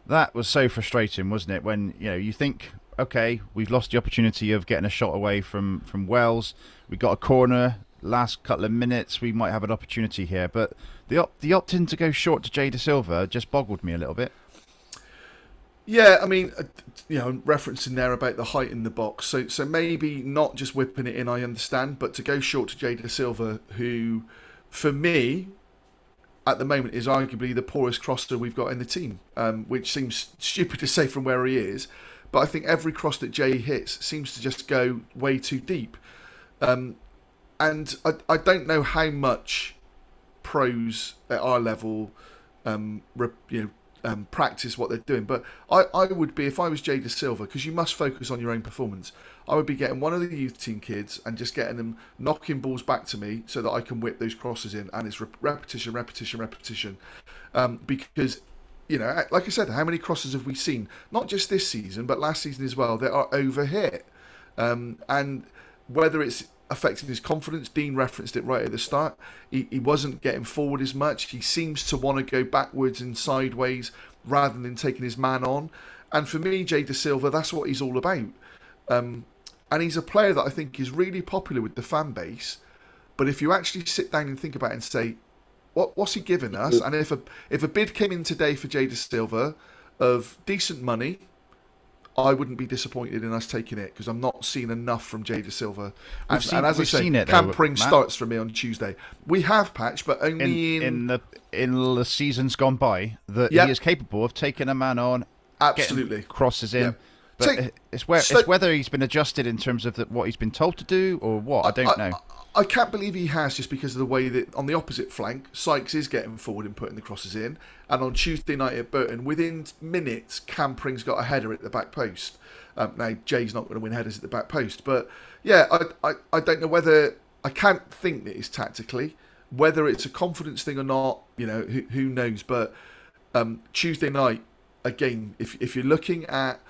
that was so frustrating, wasn't it? When you know you think okay, we've lost the opportunity of getting a shot away from from Wells. We got a corner last couple of minutes. We might have an opportunity here, but the op- the opt-in to go short to Jay Dasilva just boggled me a little bit. Yeah, I mean, uh, you know, referencing there about the height in the box. So, so maybe not just whipping it in. I understand, but to go short to Jay Dasilva, who, for me, at the moment is arguably the poorest crosser we've got in the team, um, which seems stupid to say from where he is. But I think every cross that Jay hits seems to just go way too deep. Um, and I, I don't know how much pros at our level, um, you know, um, practice what they're doing. But I, I would be, if I was Jay Dasilva, because you must focus on your own performance, I would be getting one of the youth team kids and just getting them knocking balls back to me so that I can whip those crosses in. And it's repetition, repetition, repetition. Um, because you know, like I said, how many crosses have we seen? Not just this season, but last season as well. That are overhit, um, and whether it's affecting his confidence, Dean referenced it right at the start. He, he wasn't getting forward as much. He seems to want to go backwards and sideways rather than taking his man on. And for me, Jay Dasilva, that's what he's all about. Um, and he's a player that I think is really popular with the fan base. But if you actually sit down and think about it and say, what what's he giving mm-hmm. us? And if a if a bid came in today for Jay Silva of decent money, I wouldn't be disappointed in us taking it because I'm not seeing enough from Jay Silva. And, seen, and as I say, it, Cam Pring starts for me on Tuesday. We have patch, but only in, in, in the in the seasons gone by that yep. he is capable of taking a man on, absolutely crosses in. Yep. But Take- it's where so- it's whether he's been adjusted in terms of the, what he's been told to do or what. I don't know. I, I can't believe he has just because of the way that on the opposite flank, Sykes is getting forward and putting the crosses in. And on Tuesday night at Burton, within minutes, Cam Pring's got a header at the back post. Um, now, Jay's not going to win headers at the back post. But yeah, I, I, I don't know whether. I can't think that it's tactically. Whether it's a confidence thing or not, you know, who, who knows. But um, Tuesday night, again, if, if you're looking at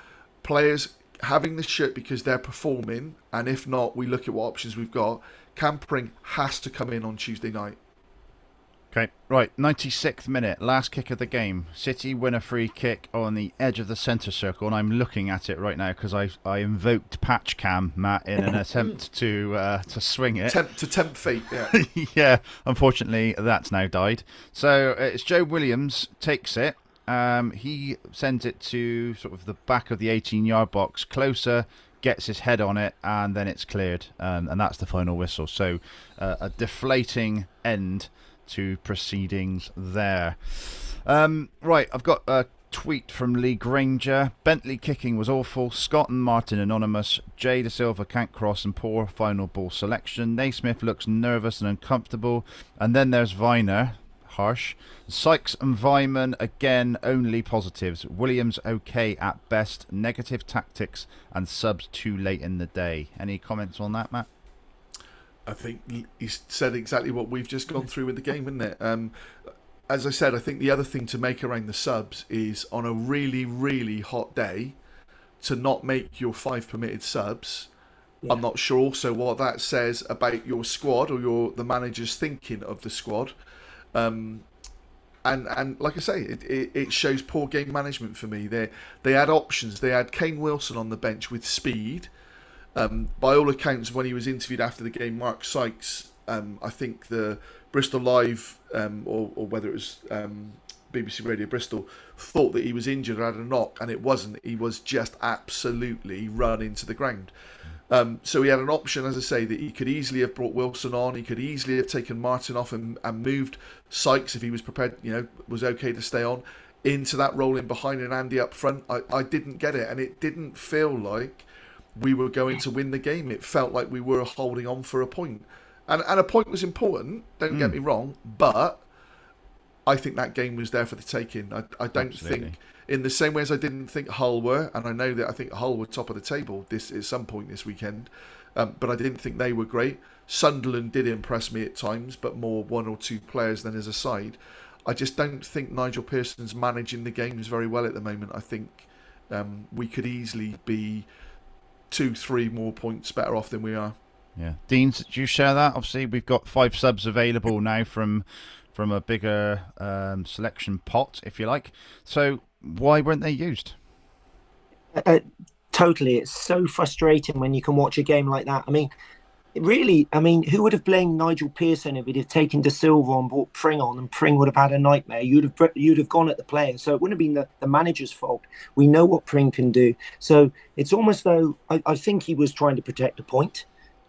players having the shirt because they're performing, and if not, we look at what options we've got. Cam Pring has to come in on Tuesday night. Okay, right. 96th minute, last kick of the game. City win a free kick on the edge of the centre circle, and I'm looking at it right now because I I invoked patch cam Matt in an attempt to uh, to swing it. Tempt to tempt fate. Yeah. yeah, unfortunately, that's now died. So uh, it's Joe Williams takes it. Um, he sends it to sort of the back of the 18-yard box, closer, gets his head on it, and then it's cleared, um, and that's the final whistle. So uh, a deflating end to proceedings there. Um, right, I've got a tweet from Lee Granger. Bentley kicking was awful. Scott and Martin anonymous. Jay Dasilva can't cross and poor final ball selection. Naismith looks nervous and uncomfortable. And then there's Vyner. Harsh. Sykes and Weimann again only positives. Williams okay at best. Negative tactics and subs too late in the day. Any comments on that, Matt? I think he's said exactly what we've just gone through with the game, isn't it? Um, as I said, I think the other thing to make around the subs is on a really, really hot day to not make your five permitted subs. I'm not sure also what that says about your squad or your the manager's thinking of the squad. Um, and and like I say, it, it, it shows poor game management for me. They they had options. They had Kane Wilson on the bench with speed. Um, by all accounts, when he was interviewed after the game, Mark Sykes, um, I think the Bristol Live, um, or, or whether it was um, BBC Radio Bristol, thought that he was injured or had a knock, and it wasn't. He was just absolutely run into the ground. Um, so he had an option, as I say, that he could easily have brought Wilson on. He could easily have taken Martin off and, and moved Sykes if he was prepared, you know, was okay to stay on into that role in behind and Andy up front. I, I didn't get it, and it didn't feel like we were going to win the game. It felt like we were holding on for a point. And, and a point was important, don't get me wrong, but I think that game was there for the taking. I, I don't Absolutely. think, in the same way as I didn't think Hull were, and I know that I think Hull were top of the table this at some point this weekend, um, but I didn't think they were great. Sunderland did impress me at times, but more one or two players than as a side. I just don't think Nigel Pearson's managing the games very well at the moment. I think um, we could easily be two, three more points better off than we are. Yeah, Deans, do you share that? Obviously, we've got five subs available now from from a bigger um, selection pot, if you like. So why weren't they used? uh, totally. It's so frustrating when you can watch a game like that. I mean, really, I mean, who would have blamed Nigel Pearson if he'd have taken Dasilva and brought Pring on, and Pring would have had a nightmare? You'd have you'd have gone at the player, so it wouldn't have been the, the manager's fault. We know what Pring can do, so it's almost though I, I think he was trying to protect a point.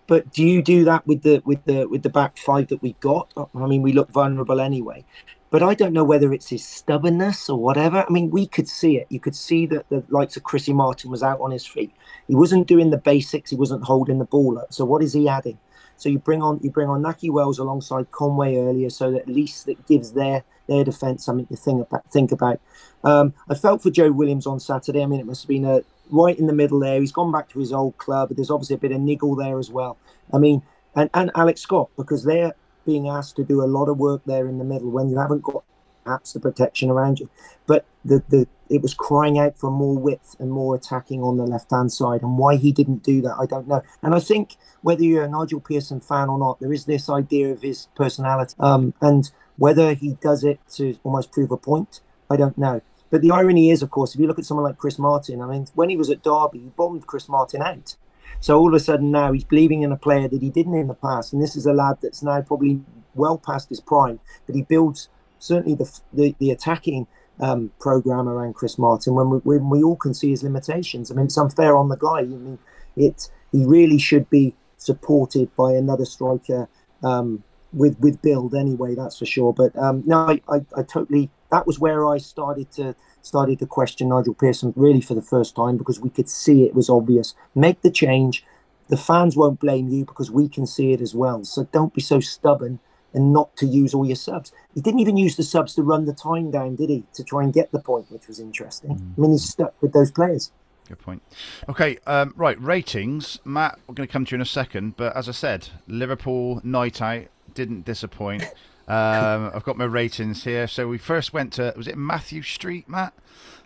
But do you do that with the with the with the back five that we got? I mean, we look vulnerable anyway. But I don't know whether it's his stubbornness or whatever. I mean, we could see it. You could see that the likes of Chrissy Martin was out on his feet. He wasn't doing the basics. He wasn't holding the ball up. So what is he adding? So you bring on you bring on Nahki Wells alongside Conway earlier, so that at least that gives their their defence something to think about. Think about. Um, I felt for Joe Williams on Saturday. I mean, it must have been a right in the middle there. He's gone back to his old club, but there's obviously a bit of niggle there as well. I mean, and and Alex Scott because they're being asked to do a lot of work there in the middle when you haven't got perhaps the protection around you. But the the it was crying out for more width and more attacking on the left hand side, and why he didn't do that, I don't know. And I think whether you're a Nigel Pearson fan or not, there is this idea of his personality, um, and whether he does it to almost prove a point, I don't know. But the irony is, of course, if you look at someone like Chris Martin, I mean, when he was at Derby, he bombed Chris Martin out. So all of a sudden now he's believing in a player that he didn't in the past, and this is a lad that's now probably well past his prime, but he builds certainly the the, the attacking um, program around Chris Martin when we, when we all can see his limitations. I mean, it's unfair on the guy. I mean, it he really should be supported by another striker um, with with build anyway. That's for sure. But um, no, I, I, I totally that was where I started to started to question Nigel Pearson really for the first time because we could see it was obvious. Make the change. The fans won't blame you because we can see it as well. So don't be so stubborn and not to use all your subs. He didn't even use the subs to run the time down, did he? To try and get the point, which was interesting. Mm. I mean, he's stuck with those players. Good point. Okay, um, right, ratings. Matt, we're going to come to you in a second, but as I said, Liverpool night out didn't disappoint. Um, I've got my ratings here. So we first went to, was it Matthew Street, Matt?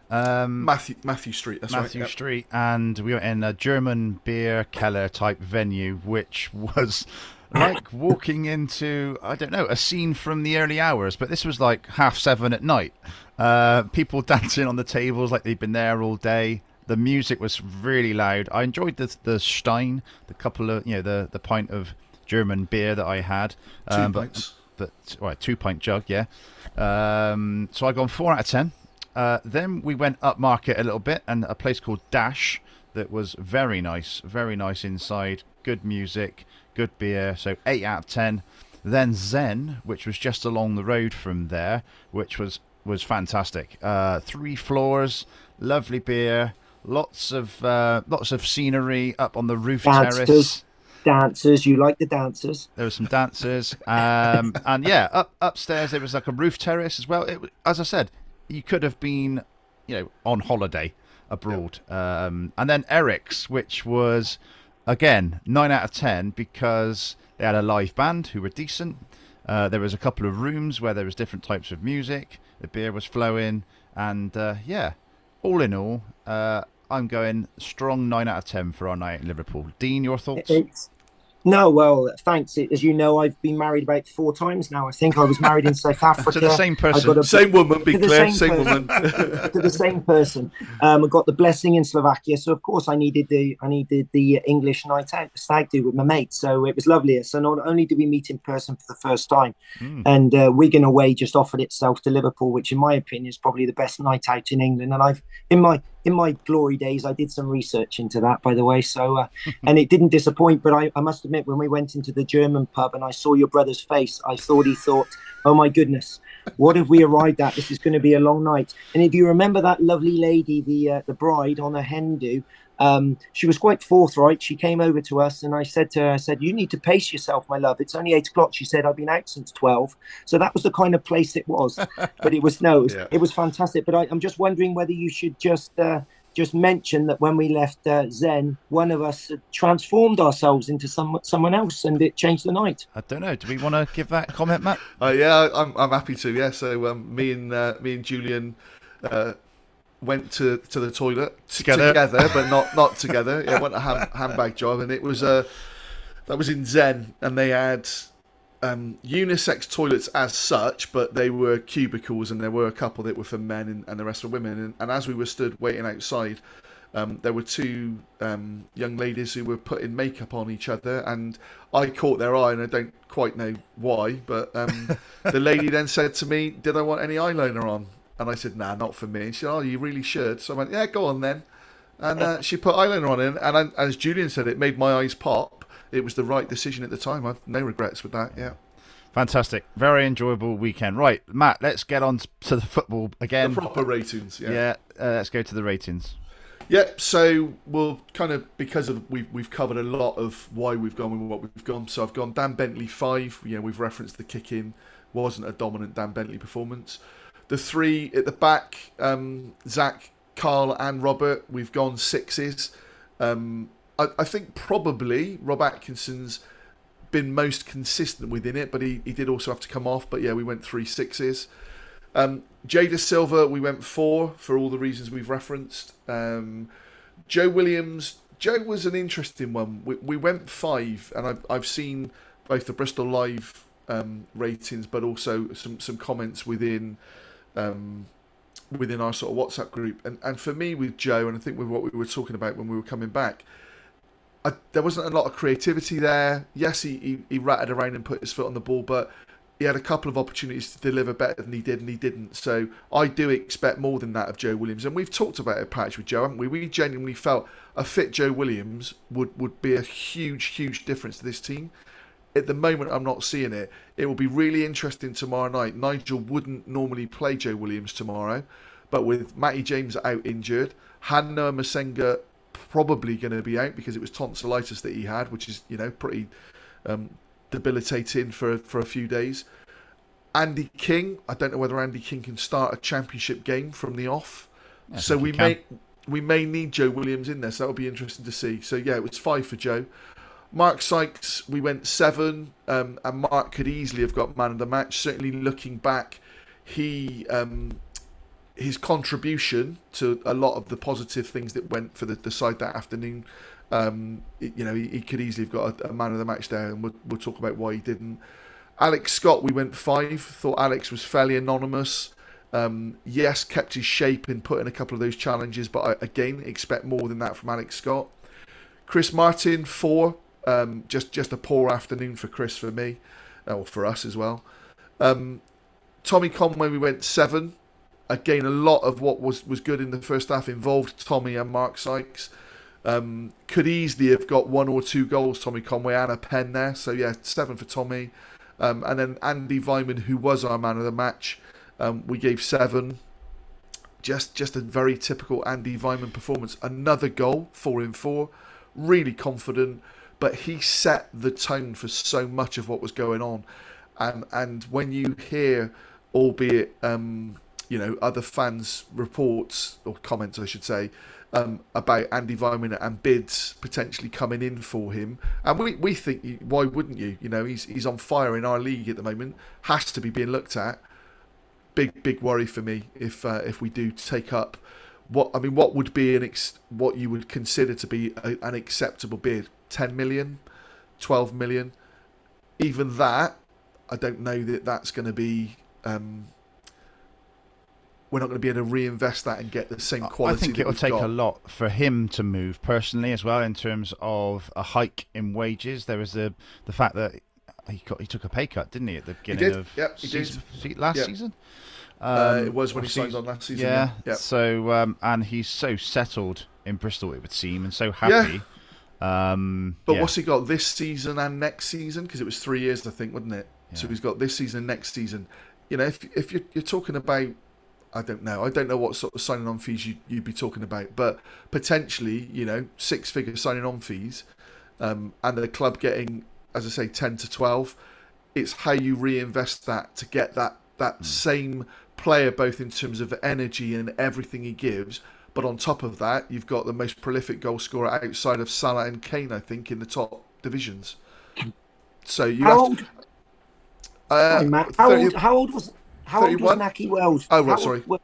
Um, Mathew Mathew Street. That's Mathew right, yep. Street, and we were in a German beer Keller type venue, which was like walking into I don't know a scene from the early hours, but this was like half seven at night. Uh, people dancing on the tables like they'd been there all day. The music was really loud. I enjoyed the the Stein, the couple of you know the the pint of German beer that I had. Um, two pints. But well, two pint jug, yeah. Um, so I gone four out of ten. Uh, then we went up market a little bit and a place called Dash that was very nice, very nice inside. Good music, good beer. So eight out of ten. Then Zen, which was just along the road from there, which was was fantastic. Uh, three floors, lovely beer, lots of uh, lots of scenery up on the roof dancers, terrace. Dancers, you like the dancers? There were some dancers, um, and yeah, up upstairs there was like a roof terrace as well. It, as I said, you could have been, you know, on holiday abroad. Um, and then Eric's, which was again nine out of ten because they had a live band who were decent. Uh, there was a couple of rooms where there was different types of music. The beer was flowing, and uh, yeah, all in all, uh, I'm going strong nine out of ten for our night in Liverpool. Dean, your thoughts? It's no, well, thanks. As you know, I've been married about four times now. I think I was married in South Africa. to the same person. A, same woman, be clear. Same, same woman. to the same person. Um, I got the blessing in Slovakia, so of course I needed the I needed the English night out, stag do with my mate. So it was lovely. So not only did we meet in person for the first time, mm. and uh, Wigan away just offered itself to Liverpool, which in my opinion is probably the best night out in England. And I've in my in my glory days, I did some research into that, by the way. So, uh, and it didn't disappoint. But I, I, must admit, when we went into the German pub and I saw your brother's face, I thought he thought, "Oh my goodness, what have we arrived at? This is going to be a long night." And if you remember that lovely lady, the uh, the bride on a hen um, she was quite forthright. She came over to us, and I said to her, "I said you need to pace yourself, my love. It's only eight o'clock." She said, "I've been out since 12. So that was the kind of place it was. but it was no, it was, yeah. it was fantastic. But I, am just wondering whether you should just. Uh, just mention that when we left uh, Zen, one of us had transformed ourselves into some someone else, and it changed the night. I don't know. Do we want to give that comment, Matt? Uh, yeah, I'm, I'm happy to. Yeah, so um, me and uh, me and Julian uh, went to, to the toilet together, together but not not together. Yeah, went a hand, handbag job, and it was uh, that was in Zen, and they had um, unisex toilets as such, but they were cubicles, and there were a couple that were for men and, and the rest for women. And, and, as we were stood waiting outside, um, there were two um, young ladies who were putting makeup on each other, and I caught their eye, and I don't quite know why, but um, the lady then said to me, "Did I want any eyeliner on?" And I said, "Nah, not for me." And she said, "Oh, you really should." So I went, "Yeah, go on then." And uh, she put eyeliner on, in, and I, as Julian said, it made my eyes pop it was the right decision at the time. I've no regrets with that. Yeah. Fantastic. Very enjoyable weekend. Right, Matt, let's get on to the football again. The proper ratings, yeah. Yeah, uh, let's go to the ratings. Yeah, so we'll kind of because of we've we've covered a lot of why we've gone with what we've gone. So I've gone Dan Bentley five. You know, we've referenced the kick in wasn't a dominant Dan Bentley performance. The three at the back, um, Zak, Kal, and Robert, we've gone sixes. Um, I, I think probably Rob Atkinson's been most consistent within it, but he, he did also have to come off. But yeah, we went three sixes. Um, Jay Dasilva, we went four for all the reasons we've referenced. Um, Joe Williams, Joe was an interesting one. We, we went five, and I've, I've seen both the Bristol Live um, ratings, but also some, some comments within um, within our sort of WhatsApp group. And, and for me, with Joe, and I think with what we were talking about when we were coming back, I, there wasn't a lot of creativity there. Yes, he, he, he ratted around and put his foot on the ball, but he had a couple of opportunities to deliver better than he did, and he didn't. So I do expect more than that of Joe Williams. And we've talked about it, patch with Joe, haven't we? We genuinely felt a fit Joe Williams would, would be a huge, huge difference to this team. At the moment, I'm not seeing it. It will be really interesting tomorrow night. Nigel wouldn't normally play Joe Williams tomorrow, but with Matty James out injured, Han-Noah Massengo probably going to be out because it was tonsillitis that he had, which is you know pretty um, debilitating for for a few days. Andy King, I don't know whether Andy King can start a championship game from the off, I so we may we may need Joe Williams in there. So that'll be interesting to see. So yeah, it was five for Joe. Mark Sykes, we went seven, um, and Mark could easily have got man of the match. Certainly, looking back, he um, his contribution to a lot of the positive things that went for the, the side that afternoon. Um, it- you know, he, he could easily have got a, a man of the match there, and we'll, we'll talk about why he didn't. Alex Scott, we went five. Thought Alex was fairly anonymous. Um, yes, kept his shape and put in a couple of those challenges, but I, again, expect more than that from Alex Scott. Chris Martin, four. Um, just just a poor afternoon for Chris for me, or for us as well. Um, Tommy Conway, we went seven. Again, a lot of what was, was good in the first half involved Tommy and Mark Sykes. Um, could easily have got one or two goals, Tommy Conway, and a pen there. So, yeah, seven for Tommy. Um, and then Andy Weimann, who was our man of the match, um, we gave seven. Just just a very typical Andy Weimann performance. Another goal, four in four. Really confident, but he set the tone for so much of what was going on. And and when you hear, albeit um, you know other fans' reports or comments, I should say, um, about Andy Weimann and bids potentially coming in for him, and we, we think why wouldn't you? You know he's he's on fire in our league at the moment, has to be being looked at. Big big worry for me if uh, if we do take up what I mean what would be an ex- what you would consider to be a, an acceptable bid 10 million 12 million even that I don't know that that's going to be um, we're not going to be able to reinvest that and get the same quality. I think it will take got. a lot for him to move personally as well in terms of a hike in wages. There was the the fact that he got he took a pay cut, didn't he, at the beginning of Yep, he season, se- last Yep. season? uh, Um, it was when he signed on last season Yeah. yeah, So um, and he's so settled in Bristol, it would seem, and so happy. Um, But yeah. what's he got this season and next season? Because it was three years, I think, wasn't it? So he's got this season, and next season. You know, if if you're, you're talking about, I don't know, I don't know what sort of signing on fees you, you'd be talking about, but potentially, you know, six figure signing on fees, um, and the club getting, as I say, ten to twelve. It's how you reinvest that to get that that same player, both in terms of energy and everything he gives. But on top of that, you've got the most prolific goal scorer outside of Salah and Kane, I think, in the top divisions. So you How have old, to. Uh, sorry, how 30 old, how old was how old was Nahki Wells? Oh, right, How- sorry. wa-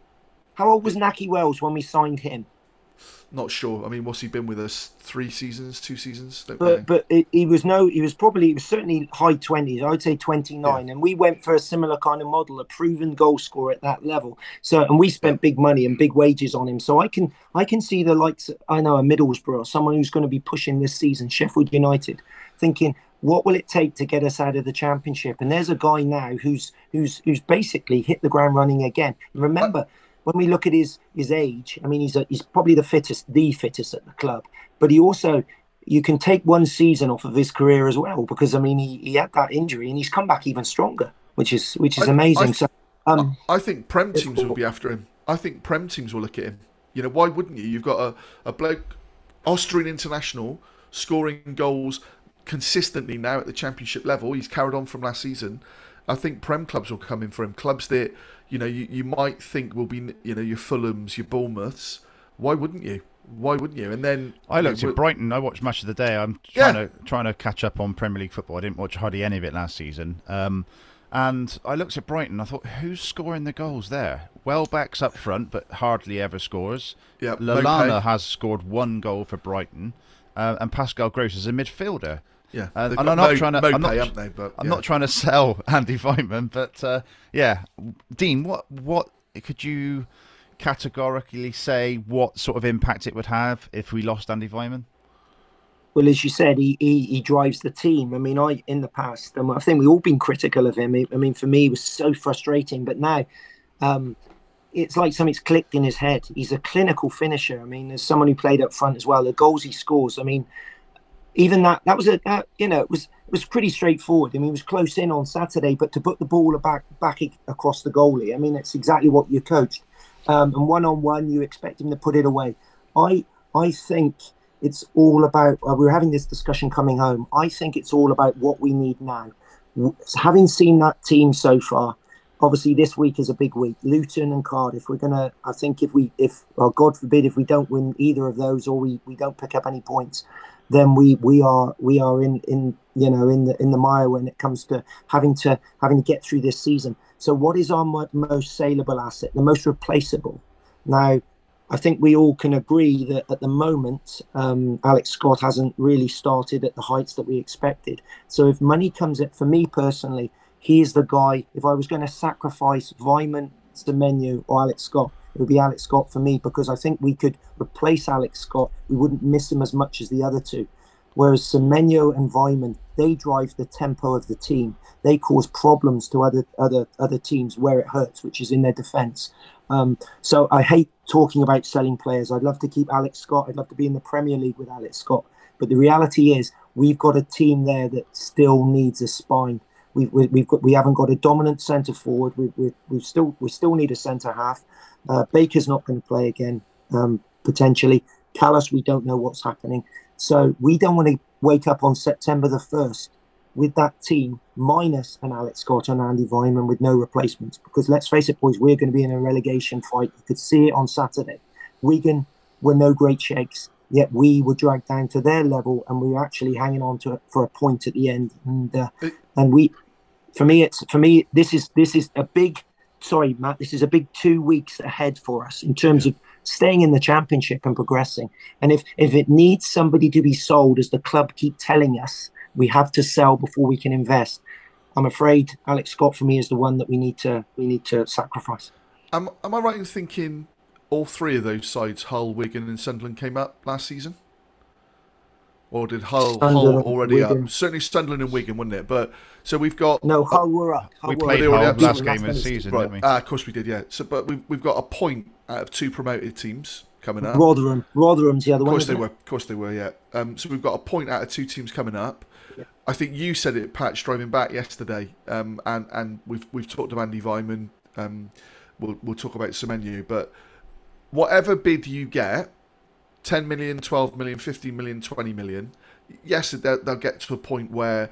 How old was Nahki Wells when we signed him? Not sure. I mean, what's he been with us? Three seasons, two seasons? Don't know. But but it, he was no, he was probably he was certainly high twenties. I'd say twenty nine, and we went for a similar kind of model, a proven goal scorer at that level. So and we spent big money and big wages on him. So I can I can see the likes. I know a Middlesbrough, someone who's going to be pushing this season, Sheffield United, thinking what will it take to get us out of the championship? And there's a guy now who's who's who's basically hit the ground running again. Remember. When we look at his his age, I mean, he's a, he's probably the fittest, the fittest at the club. But he also you can take one season off of his career as well because I mean he, he had that injury and he's come back even stronger, which is which is I- amazing. I- so um, I think Prem teams will be after him. I think Prem teams will look at him. You know, why wouldn't you? You've got a, a bloke, Austrian international, scoring goals consistently now at the championship level. He's carried on from last season. I think Prem clubs will come in for him. Clubs that, you know, you, you might think will be, you know, your Fulhams, your Bournemouths. Why wouldn't you? Why wouldn't you? And then I looked you know, at Brighton. I watched much of the day. I'm Yeah. trying to trying to catch up on Premier League football. I didn't watch hardly any of it last season. Um, and I looked at Brighton. I thought, who's scoring the goals there? Welbeck's up front, but hardly ever scores. Yeah, Lallana Maupay. has scored one goal for Brighton, uh, and Pascal Gross is a midfielder. Yeah, Uh, and I'm not Mo- trying to. Maupay, I'm not, haven't they? But, I'm yeah. not trying to sell Andy Weimann, but uh, yeah, Dean, what what could you categorically say what sort of impact it would have if we lost Andy Weimann? well, as you said, he, he he drives the team. I mean, I in the past, um, I think we've all been critical of him. I mean, for me, it was so frustrating. But now, um, it's like something's clicked in his head. He's a clinical finisher. I mean, as someone who played up front as well, the goals he scores. I mean, even that that was a uh, you know it was it was pretty straightforward. I mean, it was close in on Saturday, but to put the ball back back across the goalie, I mean, it's exactly what you coached. Um, and one on one, you expect him to put it away. I I think it's all about. Uh, we were having this discussion coming home. I think it's all about what we need now. Having seen that team so far, obviously this week is a big week. Luton and Cardiff. We're gonna. I think if we, if well, God forbid, if we don't win either of those or we we don't pick up any points, then we we are we are in in you know in the in the mire when it comes to having to having to get through this season. So what is our most saleable asset, the most replaceable? Now, I think we all can agree that at the moment, um, Alex Scott hasn't really started at the heights that we expected. So if money comes in, for me personally, he is the guy. If I was going to sacrifice Weimann, Semenyo, or Alex Scott, it would be Alex Scott for me because I think we could replace Alex Scott. We wouldn't miss him as much as the other two. Whereas Semenyo and Weimann, they drive the tempo of the team. They cause problems to other other other teams where it hurts, which is in their defence. Um, so I hate talking about selling players. I'd love to keep Alex Scott. I'd love to be in the Premier League with Alex Scott. But the reality is, we've got a team there that still needs a spine. We've, we've got we haven't got a dominant centre forward. We we we still we still need a centre half. Uh, Baker's not going to play again, um, potentially. Kalas, we don't know what's happening. So we don't want to wake up on September the 1st with that team minus an Alex Scott and Andy Weimann with no replacements. Because let's face it, boys, we're going to be in a relegation fight. You could see it on Saturday. Wigan were no great shakes, yet we were dragged down to their level and we were actually hanging on to it for a point at the end. And uh, and we, for me, it's for me, this is this is a big sorry, Matt, this is a big two weeks ahead for us in terms of staying in the championship and progressing. And if if it needs somebody to be sold, as the club keep telling us, we have to sell before we can invest. I'm afraid Alex Scott for me is the one that we need to we need to sacrifice. Am, am I right in thinking all three of those sides, Hull, Wigan, and Sunderland, came up last season? Or did Hull, Hull already Wigan. up? Certainly Sunderland and Wigan, wasn't it? But so we've got no Hull were up. Hull we played Hull last game of the season, right. didn't we? Ah, of course we did, yeah. So, but we've we've got a point out of two promoted teams coming up. Rotherham, Rotherham's the other one. Of course one, they were. Of course they were. Yeah. Um, so we've got a point out of two teams coming up. Yeah. I think you said it, Patch, driving back yesterday. Um, and and we've we've talked to Andy Weimann. Um, we'll we'll talk about Semenyo, but whatever bid you get, 10 million, 12 million, 15 million, 20 million yes, they'll, they'll get to a point where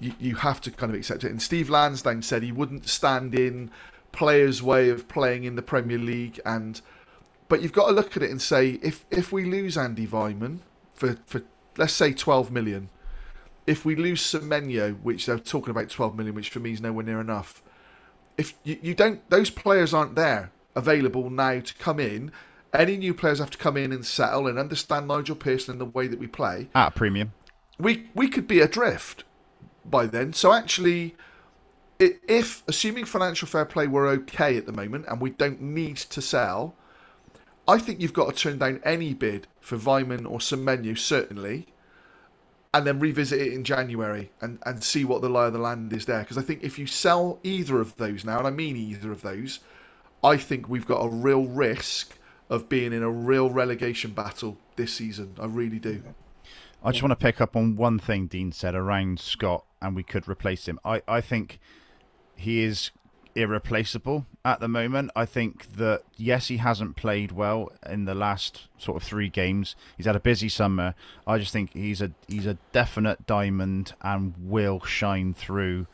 you, you have to kind of accept it. And Steve Lansdown said he wouldn't stand in players' way of playing in the Premier League. And but you've got to look at it and say if if we lose Andy Weimann for for let's say 12 million, if we lose Semenyo, which they're talking about 12 million, which for me is nowhere near enough. If you, you don't, those players aren't there available now to come in any new players have to come in and settle and understand Nigel Pearson and the way that we play. At a premium. We we could be adrift by then. So actually, if assuming financial fair play were okay at the moment and we don't need to sell, I think you've got to turn down any bid for Weimann or Semenyo certainly, and then revisit it in January and, and see what the lie of the land is there. Because I think if you sell either of those now, and I mean either of those, I think we've got a real risk of being in a real relegation battle this season. I really do. I just want to pick up on one thing Dean said around Scott, and we could replace him. I, I think he is irreplaceable at the moment. I think that yes, he hasn't played well in the last sort of three games. He's had a busy summer. I just think he's a he's a definite diamond and will shine through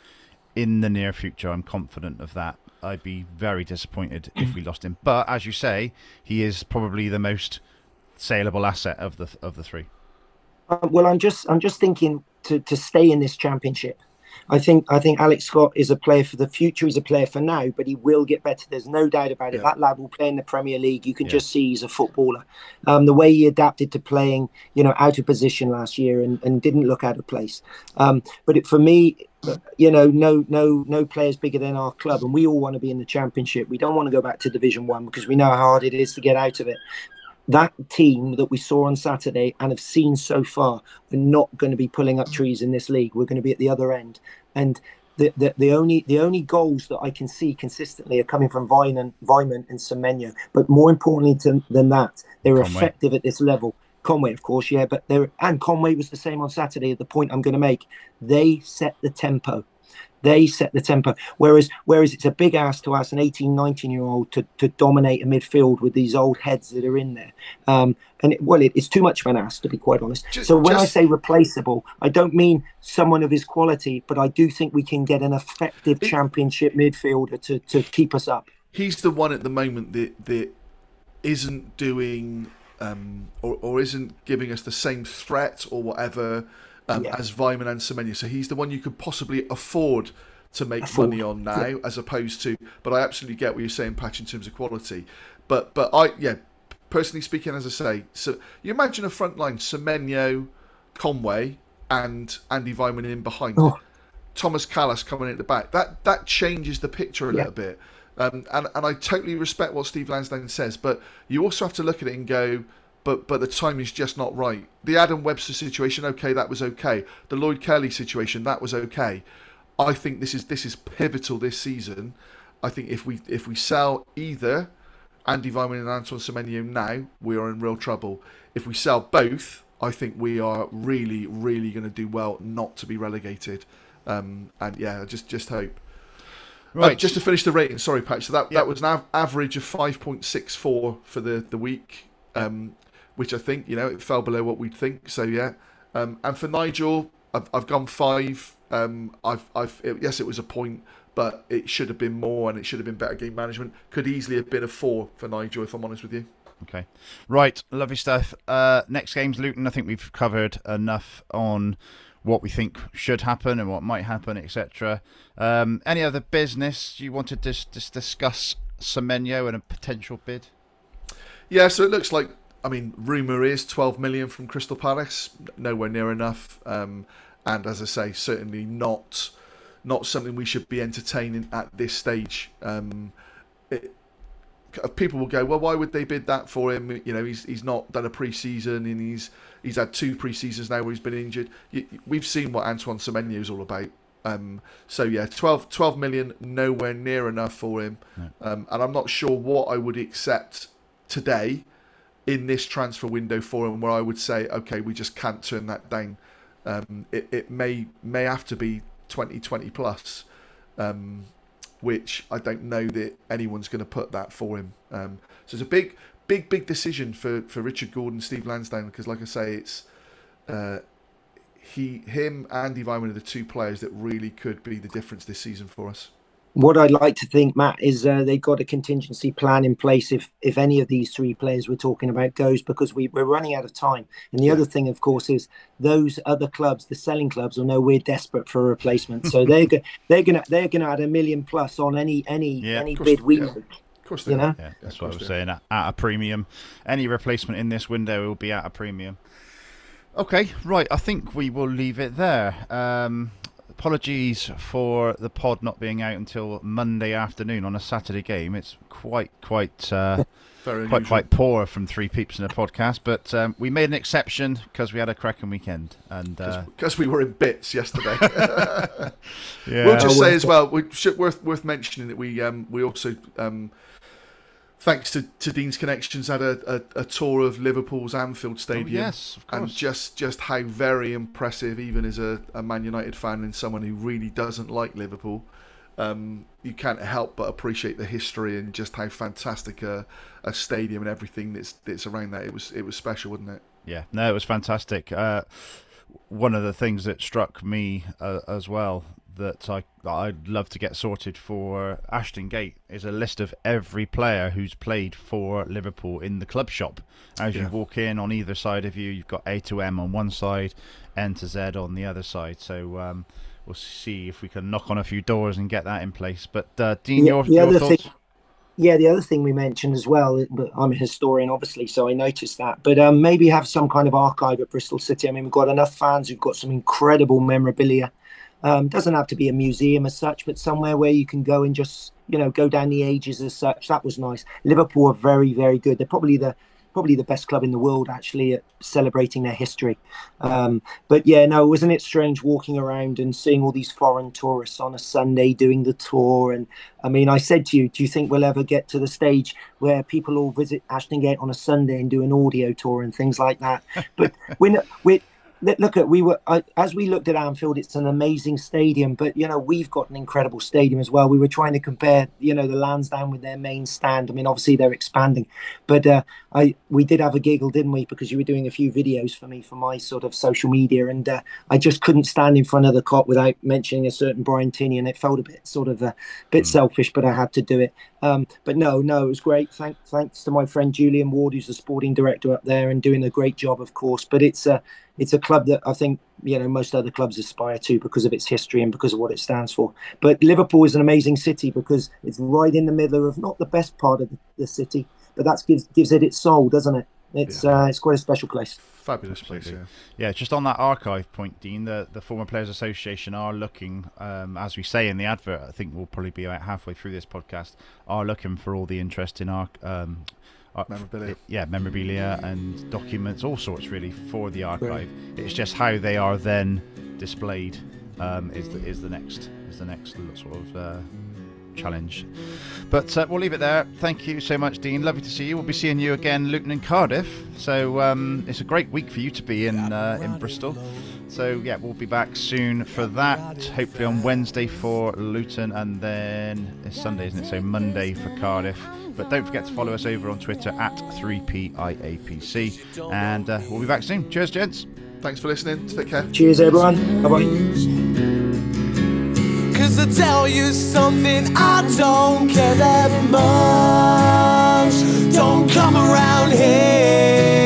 in the near future. I'm confident of that. I'd be very disappointed if we lost him. But as you say, he is probably the most saleable asset of the of the three. Uh, well, I'm just I'm just thinking to to stay in this championship. I think I think Alex Scott is a player for the future. He's a player for now, but he will get better. There's no doubt about it. Yeah. That lad will play in the Premier League. You can yeah. just see he's a footballer. Um, the way he adapted to playing, you know, out of position last year and, and didn't look out of place. Um, but it, for me, you know, no, no, no players bigger than our club, and we all want to be in the championship. We don't want to go back to Division One because we know how hard it is to get out of it. That team that we saw on Saturday and have seen so far are not going to be pulling up trees in this league. We're going to be at the other end, and the, the, the only the only goals that I can see consistently are coming from and Weimann and Semenyo. But more importantly to, than that, they're effective at this level Conway, of course, yeah, but there and Conway was the same on Saturday. The point I'm going to make, they set the tempo. They set the tempo. Whereas, whereas it's a big ask to ask an 18, 19 year old to, to dominate a midfield with these old heads that are in there. Um, and it, well, it, it's too much of an ask, to be quite honest. Just- so when I say replaceable, I don't mean someone of his quality, but I do think we can get an effective It- championship midfielder to, to keep us up. he's the one at the moment that that isn't doing um, or, or isn't giving us the same threat or whatever um, Yeah. as Weimann and Semenyo. So he's the one you could possibly afford to make Afford, money on now, as opposed to. But I absolutely get what you're saying, Patch, in terms of quality. But but I yeah, personally speaking, as I say, so you imagine a front line: Semenyo, Conway, and Andy Weimann in behind. Oh. Thomas Kalas coming in at the back. That that changes the picture a Yeah. little bit. Um, and and I totally respect what Steve Lansdown says, but you also have to look at it and go, but but the time is just not right. The Adam Webster situation, okay, that was okay. The Lloyd Kelly situation, that was okay. I think this is this is pivotal this season. I think if we if we sell either Andy Weimann and Antoine Semenyo now, we are in real trouble. If we sell both, I think we are really, really going to do well not to be relegated. Um, and yeah, just just hope. Right. Uh, just to finish the rating, sorry, Patch. So that, that was an av- average of 5.64 for the, the week, um, which I think, you know, it fell below what we'd think. So yeah. Um, and for Nigel, I've, I've gone five. Um, I've, I've, it, yes, it was a point, but it should have been more and it should have been better game management. Could easily have been a four for Nigel, if I'm honest with you. Okay. Right, lovely stuff. Uh, next game's Luton. I think we've covered enough on what we think should happen and what might happen, etc. Um, any other business you wanted to just, discuss Semenyo and a potential bid? Yeah, so it looks like I mean, rumour is 12 million from Crystal Palace, nowhere near enough. Um, and as I say, certainly not not something we should be entertaining at this stage. Um, people will go, well, why would they bid that for him? You know, he's he's not done a pre-season and he's he's had two pre-seasons now where he's been injured. We've seen what Antoine Semenyo is all about. Um, so yeah, 12, 12 million, nowhere near enough for him. Um, and I'm not sure what I would accept today in this transfer window for him, where I would say, okay, we just can't turn that down. Um, it, it may may have to be 20, 20 plus, um, which I don't know that anyone's going to put that for him. Um, so it's a big, big, big decision for, for Richard Gordon, Steve Lansdown, because like I say, it's uh, he, him, Andy Weimann are the two players that really could be the difference this season for us. What I'd like to think, Matt, is uh, they've got a contingency plan in place if if any of these three players we're talking about goes, because we, we're running out of time. And the other thing, of course, is those other clubs, the selling clubs, will know we're desperate for a replacement. So they're go- they're gonna they're gonna add a million plus on any any Yeah, any of course, bid we yeah. make. Of course, they You are. know? Yeah, that's what I was saying. At, at a premium, any replacement in this window will be at a premium. Okay, right. I think we will leave it there. Um, apologies for the pod not being out until Monday afternoon on a Saturday game. It's quite, quite, uh, Very quite, quite poor from three peeps in a podcast. But um, we made an exception because we had a cracking weekend, and uh, because we were in bits yesterday. yeah, We'll just say as well, we should, worth worth mentioning that we um we also um thanks to, to Dean's connections had a, a, a tour of Liverpool's Anfield Stadium. Oh, yes, of course. and just just how very impressive, even as a, a Man United fan and someone who really doesn't like Liverpool, um, you can't help but appreciate the history and just how fantastic a, a stadium and everything that's that's around that. It was it was special, wasn't it? Yeah, no, it was fantastic. Uh, one of the things that struck me uh, as well that I I'd love to get sorted for Ashton Gate is a list of every player who's played for Liverpool in the club shop. As you walk in, on either side of you, you've got A to M on one side, N to Z on the other side. So um, we'll see if we can knock on a few doors and get that in place. But uh, Dean, Yeah, your, the your other thoughts? thing- Yeah, the other thing we mentioned as well, but I'm a historian, obviously, so I noticed that. But um, maybe have some kind of archive at Bristol City. I mean, we've got enough fans who've got some incredible memorabilia. Um, doesn't have to be a museum as such, but somewhere where you can go and just, you know, go down the ages as such. That was nice. Liverpool are very, very good. They're probably the probably the best club in the world actually at celebrating their history. Um, but yeah, no, wasn't it strange walking around and seeing all these foreign tourists on a Sunday doing the tour? And I mean, I said to you, do you think we'll ever get to the stage where people all visit Ashton Gate on a Sunday and do an audio tour and things like that? But we're, we're look at we were as we looked at Anfield, it's an amazing stadium, but you know we've got an incredible stadium as well. We were trying to compare, you know, the Lansdown with their main stand. I mean, obviously they're expanding, but uh, I we did have a giggle, didn't we? Because you were doing a few videos for me for my sort of social media, and uh, I just couldn't stand in front of the Kop without mentioning a certain Brian Tinnion, and it felt a bit sort of a bit mm. selfish, but I had to do it. Um, but no, no, it was great. Thank, thanks to my friend Julian Ward, who's the sporting director up there, and doing a great job, of course. But it's a it's a club that I think you know most other clubs aspire to because of its history and because of what it stands for. But Liverpool is an amazing city because it's right in the middle of not the best part of the city, but that gives gives it its soul, doesn't it? It's yeah. uh, it's quite a special place. Fabulous place, yeah. Yeah, just on that archive point, Dean, the, the former Players Association are looking, um, as we say in the advert, I think we'll probably be about halfway through this podcast, are looking for all the interest in our um, uh, memorabilia. yeah, memorabilia and documents, all sorts really for the archive. It's just how they are then displayed um, is the is the next is the next sort of uh, challenge. But uh, we'll leave it there. Thank you so much, Dean. Lovely to see you. We'll be seeing you again, Luton and Cardiff. So um, it's a great week for you to be in uh, in Bristol. So yeah, we'll be back soon for that. Hopefully on Wednesday for Luton, and then it's Sunday, isn't it? So Monday for Cardiff. But don't forget to follow us over on Twitter at 3PIAPC. And uh, we'll be back soon. Cheers, gents. Thanks for listening. Take care. Cheers, everyone. Bye bye. Cause I tell you something, I don't care that much. Don't come around here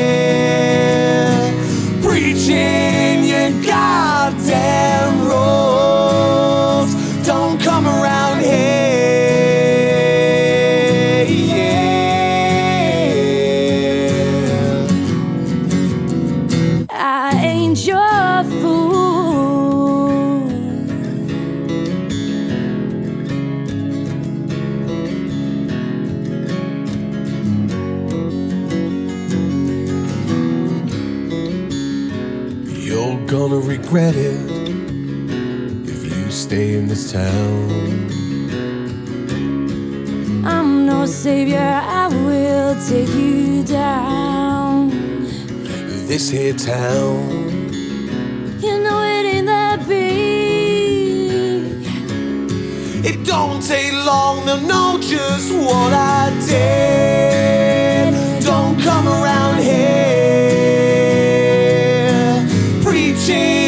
stay in this town. I'm no savior, I will take you down. This here town. You know it ain't that big. It don't take long to know just what I did. Don't come around here preaching.